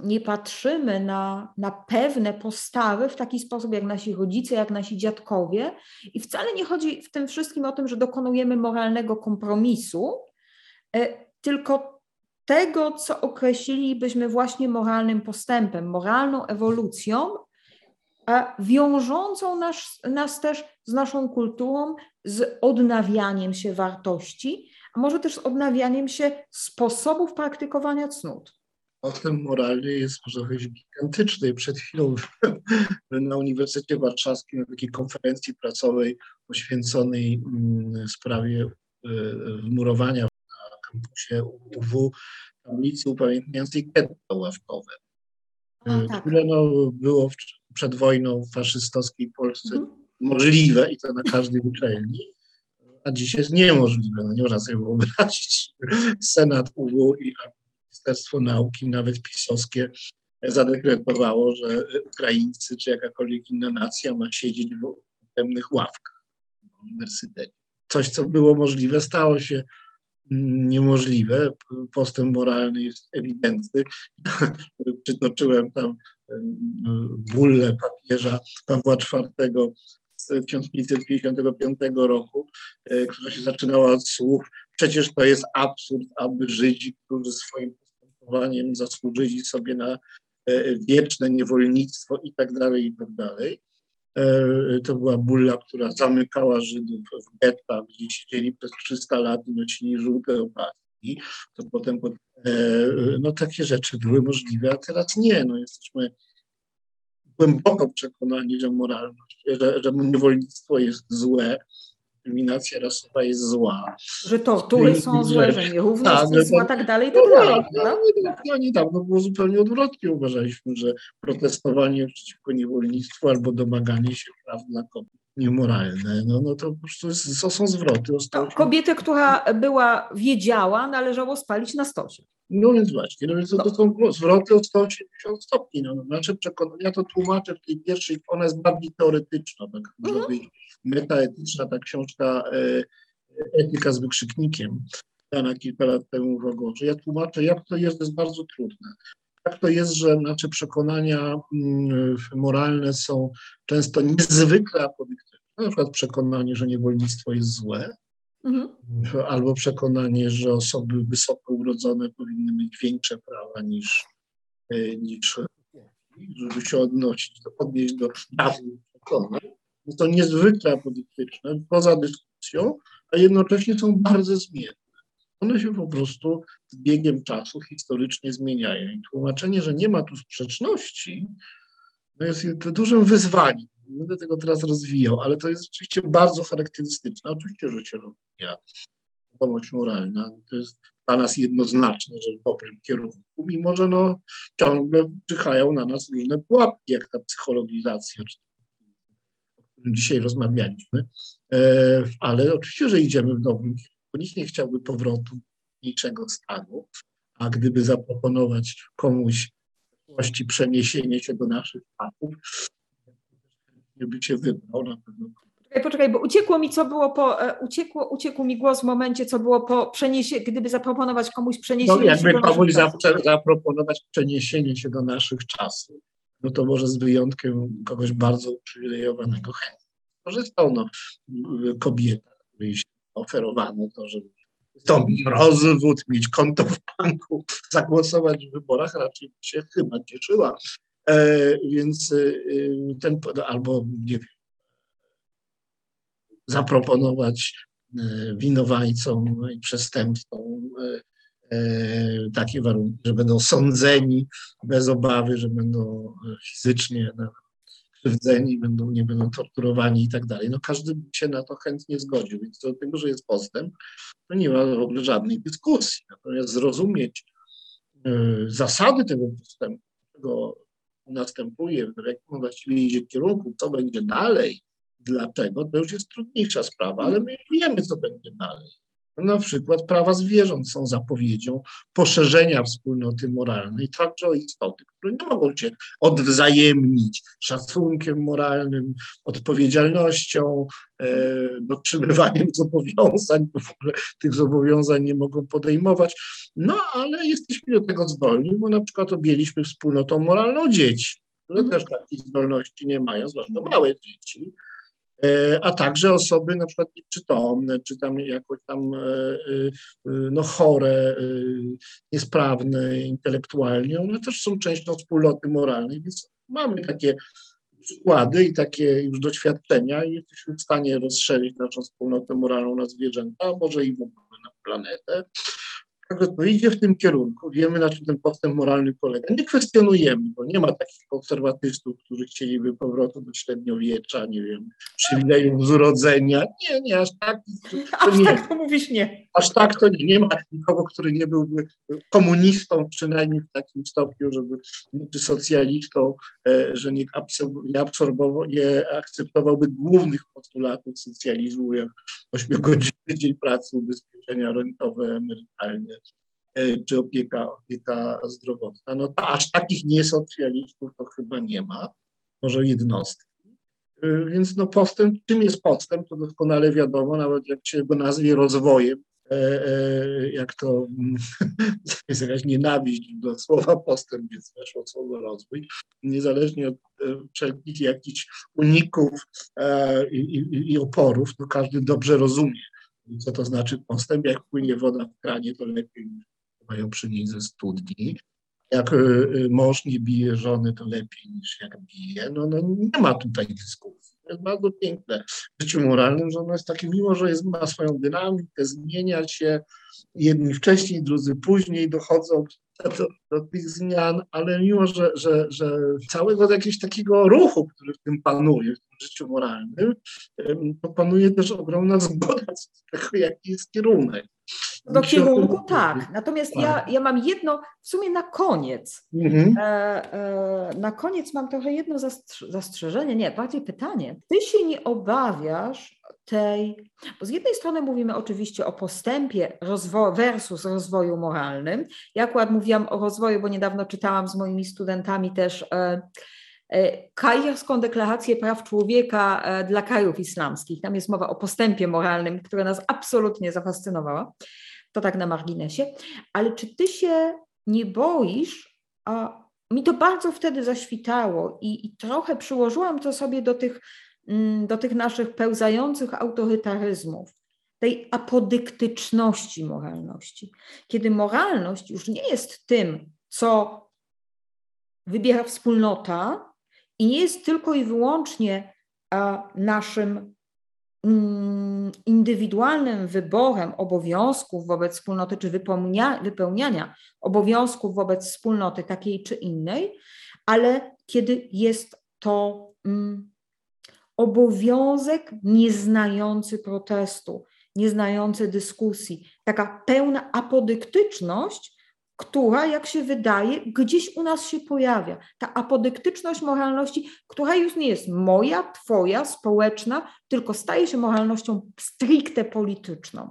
nie patrzymy na, na pewne postawy w taki sposób, jak nasi rodzice, jak nasi dziadkowie. I wcale nie chodzi w tym wszystkim o tym, że dokonujemy moralnego kompromisu, e, tylko tego, co określilibyśmy właśnie moralnym postępem, moralną ewolucją, a wiążącą nas, nas też z naszą kulturą, z odnawianiem się wartości, a może też z odnawianiem się sposobów praktykowania cnót potem moralny jest, powiedzieć, gigantyczny. Przed chwilą na Uniwersytecie Warszawskim na takiej konferencji pracowej poświęconej mm, sprawie e, wmurowania na kampusie UW tablicy upamiętniającej getto ławkowe, e, tak. które no, było przed wojną w faszystowskiej Polsce mhm. możliwe i to na każdej uczelni a dziś jest niemożliwe. No nie można sobie wyobrazić Senat UW i Ministerstwo Nauki, nawet pisowskie, zadekretowało, że Ukraińcy czy jakakolwiek inna nacja ma siedzieć w pewnych ławkach w uniwersytecie. Coś, co było możliwe, stało się niemożliwe. Postęp moralny jest ewidentny. Przytoczyłem tam bullę papieża Pawła IV z 1555 roku, e, która się zaczynała od słów Przecież to jest absurd, aby Żydzi, którzy swoim postępowaniem zasłużyli sobie na e, wieczne niewolnictwo i tak dalej, i tak dalej. E, to była bulla, która zamykała Żydów w gettach, gdzie siedzieli przez 300 lat i nosili żółte opaski. To potem, e, no takie rzeczy były możliwe, a teraz nie. No jesteśmy głęboko przekonani, że moralność, że, że niewolnictwo jest złe, dyskryminacja rasowa jest zła. Że tortury są złe, że nierówność tak, jest zła, tak dalej, tak no, dalej. No, no, no, niedawno było zupełnie odwrotnie. Uważaliśmy, że protestowanie przeciwko niewolnictwu albo domaganie się praw dla kobiet niemoralne. No, no to po prostu to są zwroty. No, kobietę, która była, wiedziała, należało spalić na stosie. No więc właśnie, no więc to, to są zwroty o 180 stopni. No, no, znaczy przekonania, to tłumaczę w tej pierwszej, ona jest bardziej teoretyczna, tak może mhm. Metaetyczna, ta książka e, Etyka z wykrzyknikiem, dana kilka lat temu w Ogorze. Ja tłumaczę, jak to jest, to jest bardzo trudne. Jak to jest, że nasze przekonania mm, moralne są często niezwykle apodyczne. Na przykład przekonanie, że niewolnictwo jest złe, mhm. albo przekonanie, że osoby wysoko urodzone powinny mieć większe prawa niż, e, niż żeby się odnosić, odnieść do dawnych przekonań. Jest to niezwykle apolityczne, poza dyskusją, a jednocześnie są bardzo zmienne. One się po prostu z biegiem czasu historycznie zmieniają. I tłumaczenie, że nie ma tu sprzeczności, no jest dużym wyzwaniem. Nie będę tego teraz rozwijał, ale to jest oczywiście bardzo charakterystyczne. Oczywiście, że się rozwija pomoc moralna. To jest dla nas jednoznaczne, że w dobrym kierunku, mimo że no, ciągle czyhają na nas różne pułapki, jak ta psychologizacja, czy którym dzisiaj rozmawialiśmy, e, ale oczywiście, że idziemy w dobrym bo nikt nie chciałby powrotu niczego stanu, a gdyby zaproponować komuś właści przeniesienie się do naszych nie by się wybrał na pewno. Poczekaj, poczekaj, bo uciekło mi, co było po, e, uciekło, uciekł mi głos w momencie, co było po przeniesieniu, gdyby zaproponować komuś przeniesienie no, jakby się do komuś naszych zaproponować przeniesienie się do naszych czasów, no to może z wyjątkiem kogoś bardzo uprzywilejowanego chętnie korzystał. No, kobieta, której się oferowano to, żeby wystąpić rozwód, mieć konto w banku, zagłosować w wyborach, raczej się chyba cieszyła. E, więc e, ten, albo nie wiem, zaproponować e, winowajcom i przestępcom e, takie warunki, że będą sądzeni bez obawy, że będą fizycznie krzywdzeni, będą, nie będą torturowani i tak dalej. No każdy by się na to chętnie zgodził, więc do tego, że jest postęp, nie ma w ogóle żadnej dyskusji. Natomiast zrozumieć zasady tego postępu, czego następuje, w jakim właściwie idzie kierunku, co będzie dalej, dlaczego, to już jest trudniejsza sprawa, ale my wiemy, co będzie dalej. Na przykład prawa zwierząt są zapowiedzią poszerzenia wspólnoty moralnej, także o istoty, które nie mogą się odwzajemnić szacunkiem moralnym, odpowiedzialnością, e, dotrzymywaniem zobowiązań, bo w ogóle tych zobowiązań nie mogą podejmować. No ale jesteśmy do tego zdolni, bo na przykład objęliśmy wspólnotą moralną dzieci, które też takich zdolności nie mają, zwłaszcza małe dzieci. E, a także osoby na przykład nieprzytomne, czy tam jakoś tam e, e, no, chore, niesprawne intelektualnie, one też są częścią wspólnoty moralnej, więc mamy takie przykłady i takie już doświadczenia i jesteśmy w stanie rozszerzyć naszą wspólnotę moralną na zwierzęta, może i w ogóle na planetę. Także to idzie w tym kierunku. Wiemy, na czym ten postęp moralny polega. Nie kwestionujemy, bo nie ma takich konserwatystów, którzy chcieliby powrotu do średniowiecza, nie wiem, przywilejów z urodzenia. Nie, nie, aż tak. To aż nie. tak to mówisz nie. Aż tak to nie. Nie ma nikogo, który nie byłby komunistą, przynajmniej w takim stopniu, żeby, czy socjalistą, e, że nie, absorbował, nie akceptowałby głównych postulatów socjalizmu, jak ośmiogodzinny dzień pracy, ubezpieczenia rentowe, emerytalne, czy opieka, opieka zdrowotna. No to aż takich niesocjalistów to chyba nie ma, może jednostki. E, więc no postęp, czym jest postęp, to doskonale wiadomo, nawet jak się go nazwie rozwojem, e, jak to jest jakaś nienawiść do słowa postęp, więc weszło słowo rozwój, niezależnie od wszelkich jakichś uników i, i, oporów, to każdy dobrze rozumie, co to znaczy postęp? Jak płynie woda w kranie, to lepiej mają przy niej ze studni. Jak y, y, mąż nie bije żony, to lepiej niż jak bije. No, no nie ma tutaj dyskusji. To jest bardzo piękne w życiu moralnym, że ono jest takie, mimo że jest, ma swoją dynamikę, zmienia się, jedni wcześniej, drudzy później dochodzą do, do, tych zmian, ale mimo, że, że, że całego jakiegoś takiego ruchu, który w tym panuje, w tym życiu moralnym, to panuje też ogromna zgoda z tego, jaki jest kierunek. Do kierunku tak. Natomiast ja, tak. ja mam jedno, w sumie na koniec. Mhm. E, e, na koniec mam trochę jedno zastrzeżenie, nie, bardziej pytanie. Ty się nie obawiasz tej, bo z jednej strony mówimy oczywiście o postępie rozwo- versus rozwoju moralnym. Ja akurat mówiłam o rozwoju, bo niedawno czytałam z moimi studentami też e, Kairską deklarację praw człowieka dla krajów islamskich. Tam jest mowa o postępie moralnym, która nas absolutnie zafascynowała. To tak na marginesie. Ale czy ty się nie boisz, a mi to bardzo wtedy zaświtało i, i trochę przyłożyłam to sobie do tych Mm, do tych naszych pełzających autorytaryzmów, tej apodyktyczności moralności, kiedy moralność już nie jest tym, co wybiera wspólnota i nie jest tylko i wyłącznie naszym indywidualnym wyborem obowiązków wobec wspólnoty, czy wypełnia, wypełniania obowiązków wobec wspólnoty takiej czy innej, ale kiedy jest to mm, obowiązek nieznający protestu, nieznający dyskusji, taka pełna apodyktyczność, która, jak się wydaje, gdzieś u nas się pojawia. Ta apodyktyczność moralności, która już nie jest moja, twoja, społeczna, tylko staje się moralnością stricte polityczną.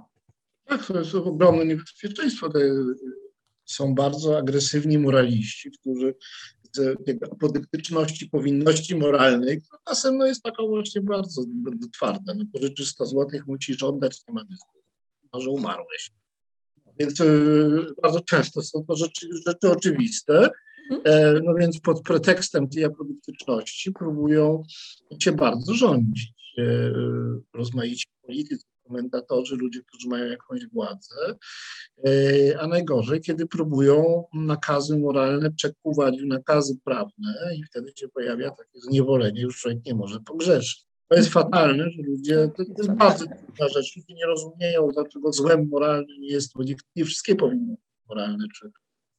Tak, to jest ogromne niebezpieczeństwo. Są bardzo agresywni moraliści, którzy z apodyktyczności powinności moralnej, która czasem no, jest taka właśnie bardzo, bardzo twarda. No, pożyczy 100 złotych, musisz oddać, nie ma dyskusji. Może umarłeś. Więc e, bardzo często są to rzeczy, rzeczy oczywiste. Mhm. E, no więc pod pretekstem tej apodyktyczności próbują cię bardzo rządzić. E, rozmaici politycy, komentatorzy, ludzie, którzy mają jakąś władzę, a najgorzej, kiedy próbują nakazy moralne przekuwać w nakazy prawne i wtedy się pojawia takie zniewolenie, już człowiek nie może pogrzeszyć. To jest fatalne, że ludzie, to, jest bardzo trudna rzecz, ludzie nie rozumieją, dlaczego złem moralnym jest, bo nie, nie wszystkie powinny być moralne, czy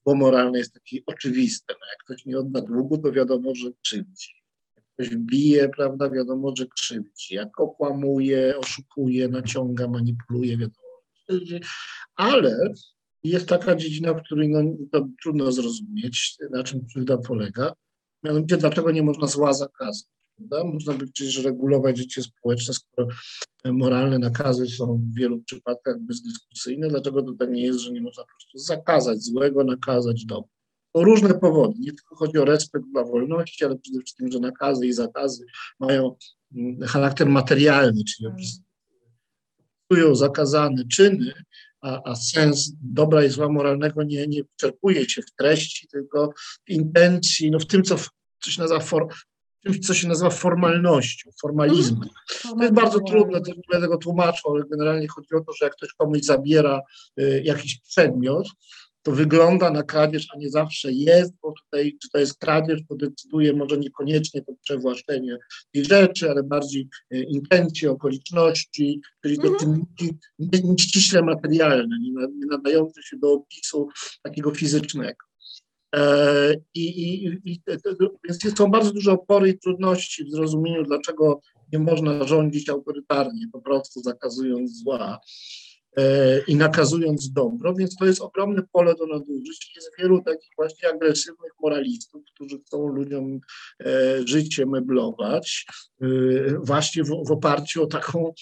bo moralne jest takie oczywiste. No jak ktoś nie odda długu, to wiadomo, że krzywdzi. Jak ktoś bije, prawda, wiadomo, że krzywdzi. Jak okłamuje, oszukuje, naciąga, manipuluje, wiadomo, że krzywdzi. Ale jest taka dziedzina, w której no, trudno zrozumieć, na czym krzywda polega. Mianowicie, dlaczego nie można zła zakazać. Prawda? Można by przecież regulować życie społeczne, skoro moralne nakazy są w wielu przypadkach bezdyskusyjne. Dlaczego to tak nie jest, że nie można po prostu zakazać złego, nakazać dobro? To różne powody. Nie tylko chodzi o respekt dla wolności, ale przede wszystkim, że nakazy i zakazy mają mm, charakter materialny, czyli opisują zakazane czyny, a, a, sens dobra i zła moralnego nie, nie czerpuje się w treści, tylko w intencji, no w tym, co, co się nazywa for, czymś, co się nazywa formalnością, formalizmem. Mhm. To jest bardzo trudne, to nie będę tego tłumaczył, ale generalnie chodzi o to, że jak ktoś komuś zabiera y, jakiś przedmiot, to wygląda na kradzież, a nie zawsze jest, bo tutaj, czy to jest kradzież, to decyduje może niekoniecznie to przewłaszczenie tej rzeczy, ale bardziej y, intencje, okoliczności, czyli to mhm. czynniki ściśle materialne, nie nadające się do opisu takiego fizycznego. E, I, i, i, więc są bardzo duże opory i trudności w zrozumieniu, dlaczego nie można rządzić autorytarnie, po prostu zakazując zła e, i nakazując dobro, więc to jest ogromne pole do nadużyć. Jest wielu takich właśnie agresywnych moralistów, którzy chcą ludziom e, życie meblować, właśnie w, w oparciu o taką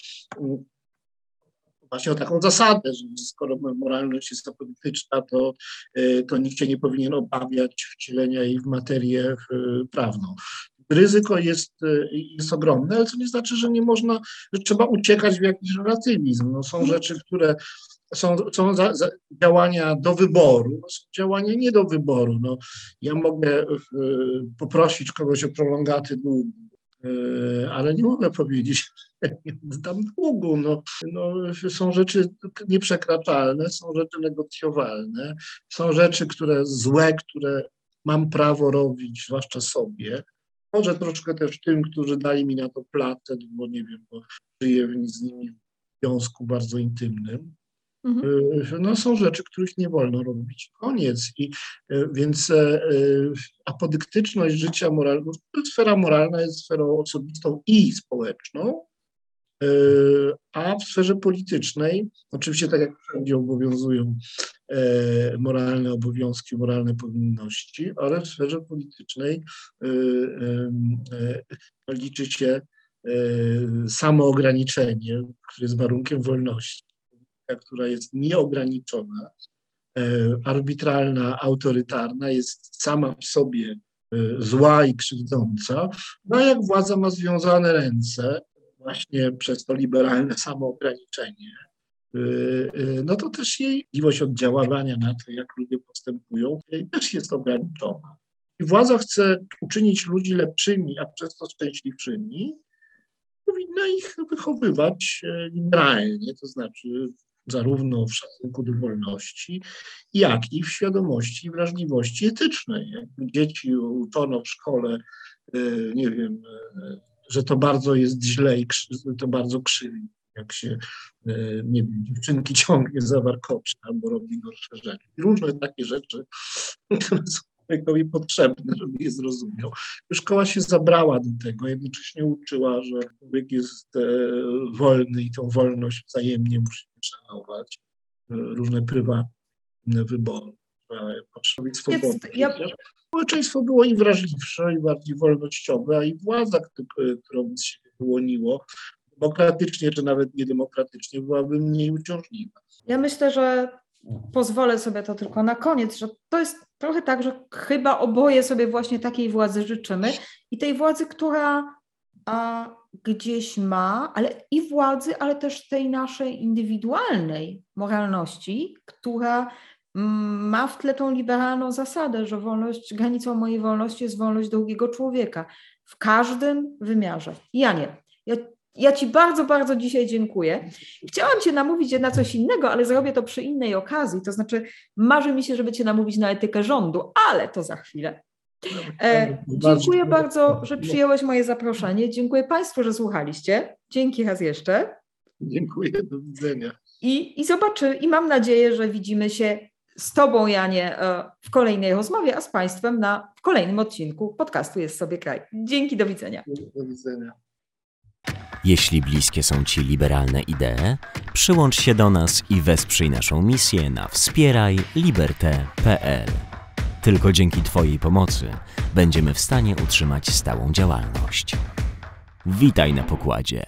właśnie o taką zasadę, że skoro moralność jest apolityczna, to, e, to nikt się nie powinien obawiać wcielenia jej w materię prawną. Ryzyko jest, e, jest ogromne, ale to nie znaczy, że nie można, że trzeba uciekać w jakiś relatywizm. No, są rzeczy, które są, są za, za działania do wyboru, no, są działania nie do wyboru. No, ja mogę y, poprosić kogoś o prolongaty długu, E, ale nie mogę powiedzieć, tam długu. No, no, są rzeczy nieprzekraczalne, są rzeczy negocjowalne, są rzeczy, które złe, które mam prawo robić, zwłaszcza sobie. Może troszkę też tym, którzy dali mi na to platę, bo nie wiem, bo żyję z nimi w związku bardzo intymnym. Mhm. Y, no, są rzeczy, których nie wolno robić. Koniec. I, y, więc e, e, apodyktyczność życia moralnego, sfera moralna jest sferą osobistą i społeczną, e, a w sferze politycznej, oczywiście tak jak wszędzie obowiązują moralne obowiązki, moralne powinności, ale w sferze politycznej liczy się samoograniczenie, które jest warunkiem wolności która jest nieograniczona, e, arbitralna, autorytarna, jest sama w sobie e, zła i krzywdząca, no jak władza ma związane ręce, właśnie przez to liberalne samoograniczenie, e, no to też jej możliwość oddziaływania na to, jak ludzie postępują, też jest ograniczona. I władza chce uczynić ludzi lepszymi, a przez to szczęśliwszymi, powinna ich wychowywać liberalnie, to znaczy zarówno w szacunku do wolności, jak i w świadomości i wrażliwości etycznej. Dzieci uczono w szkole, e, nie wiem, e, że to bardzo jest źle i to bardzo krzywi, jak się, e, nie wiem, dziewczynki ciągnie za warkocze albo robi gorsze rzeczy. Różne takie rzeczy, które są człowiekowi potrzebne, żeby je zrozumiał. Szkoła się zabrała do tego, jednocześnie uczyła, że człowiek jest wolny i tą wolność wzajemnie musi szanować e, różne prywatne wybory. swobody. Ja... Społeczeństwo było i wrażliwsze, i bardziej wolnościowe, a i władza, którą się wyłoniło, demokratycznie czy nawet niedemokratycznie, byłaby mniej uciążliwa. Ja myślę, że pozwolę sobie to tylko na koniec, że to jest trochę tak, że chyba oboje sobie właśnie takiej władzy życzymy i tej władzy, która a, gdzieś ma, ale i władzy, ale też tej naszej indywidualnej moralności, która mm, ma w tle tą liberalną zasadę, że wolność, granicą mojej wolności jest wolność drugiego człowieka w każdym wymiarze. Janie, ja ja Ci bardzo, bardzo dzisiaj dziękuję. Chciałam Cię namówić na coś innego, ale zrobię to przy innej okazji. To znaczy, marzy mi się, żeby Cię namówić na etykę rządu, ale to za chwilę. E, dziękuję bardzo, że przyjąłeś moje zaproszenie. Dziękuję Państwu, że słuchaliście. Dzięki raz jeszcze. Dziękuję, do widzenia. I, i zobaczy, i mam nadzieję, że widzimy się z Tobą, Janie, e, w kolejnej rozmowie, a z Państwem na, w kolejnym odcinku podcastu Jest sobie kraj. Dzięki, do widzenia. Do widzenia. Jeśli bliskie są Ci liberalne idee, przyłącz się do nas i wesprzyj naszą misję na wspierajliberte.pl. Tylko dzięki Twojej pomocy będziemy w stanie utrzymać stałą działalność. Witaj na pokładzie.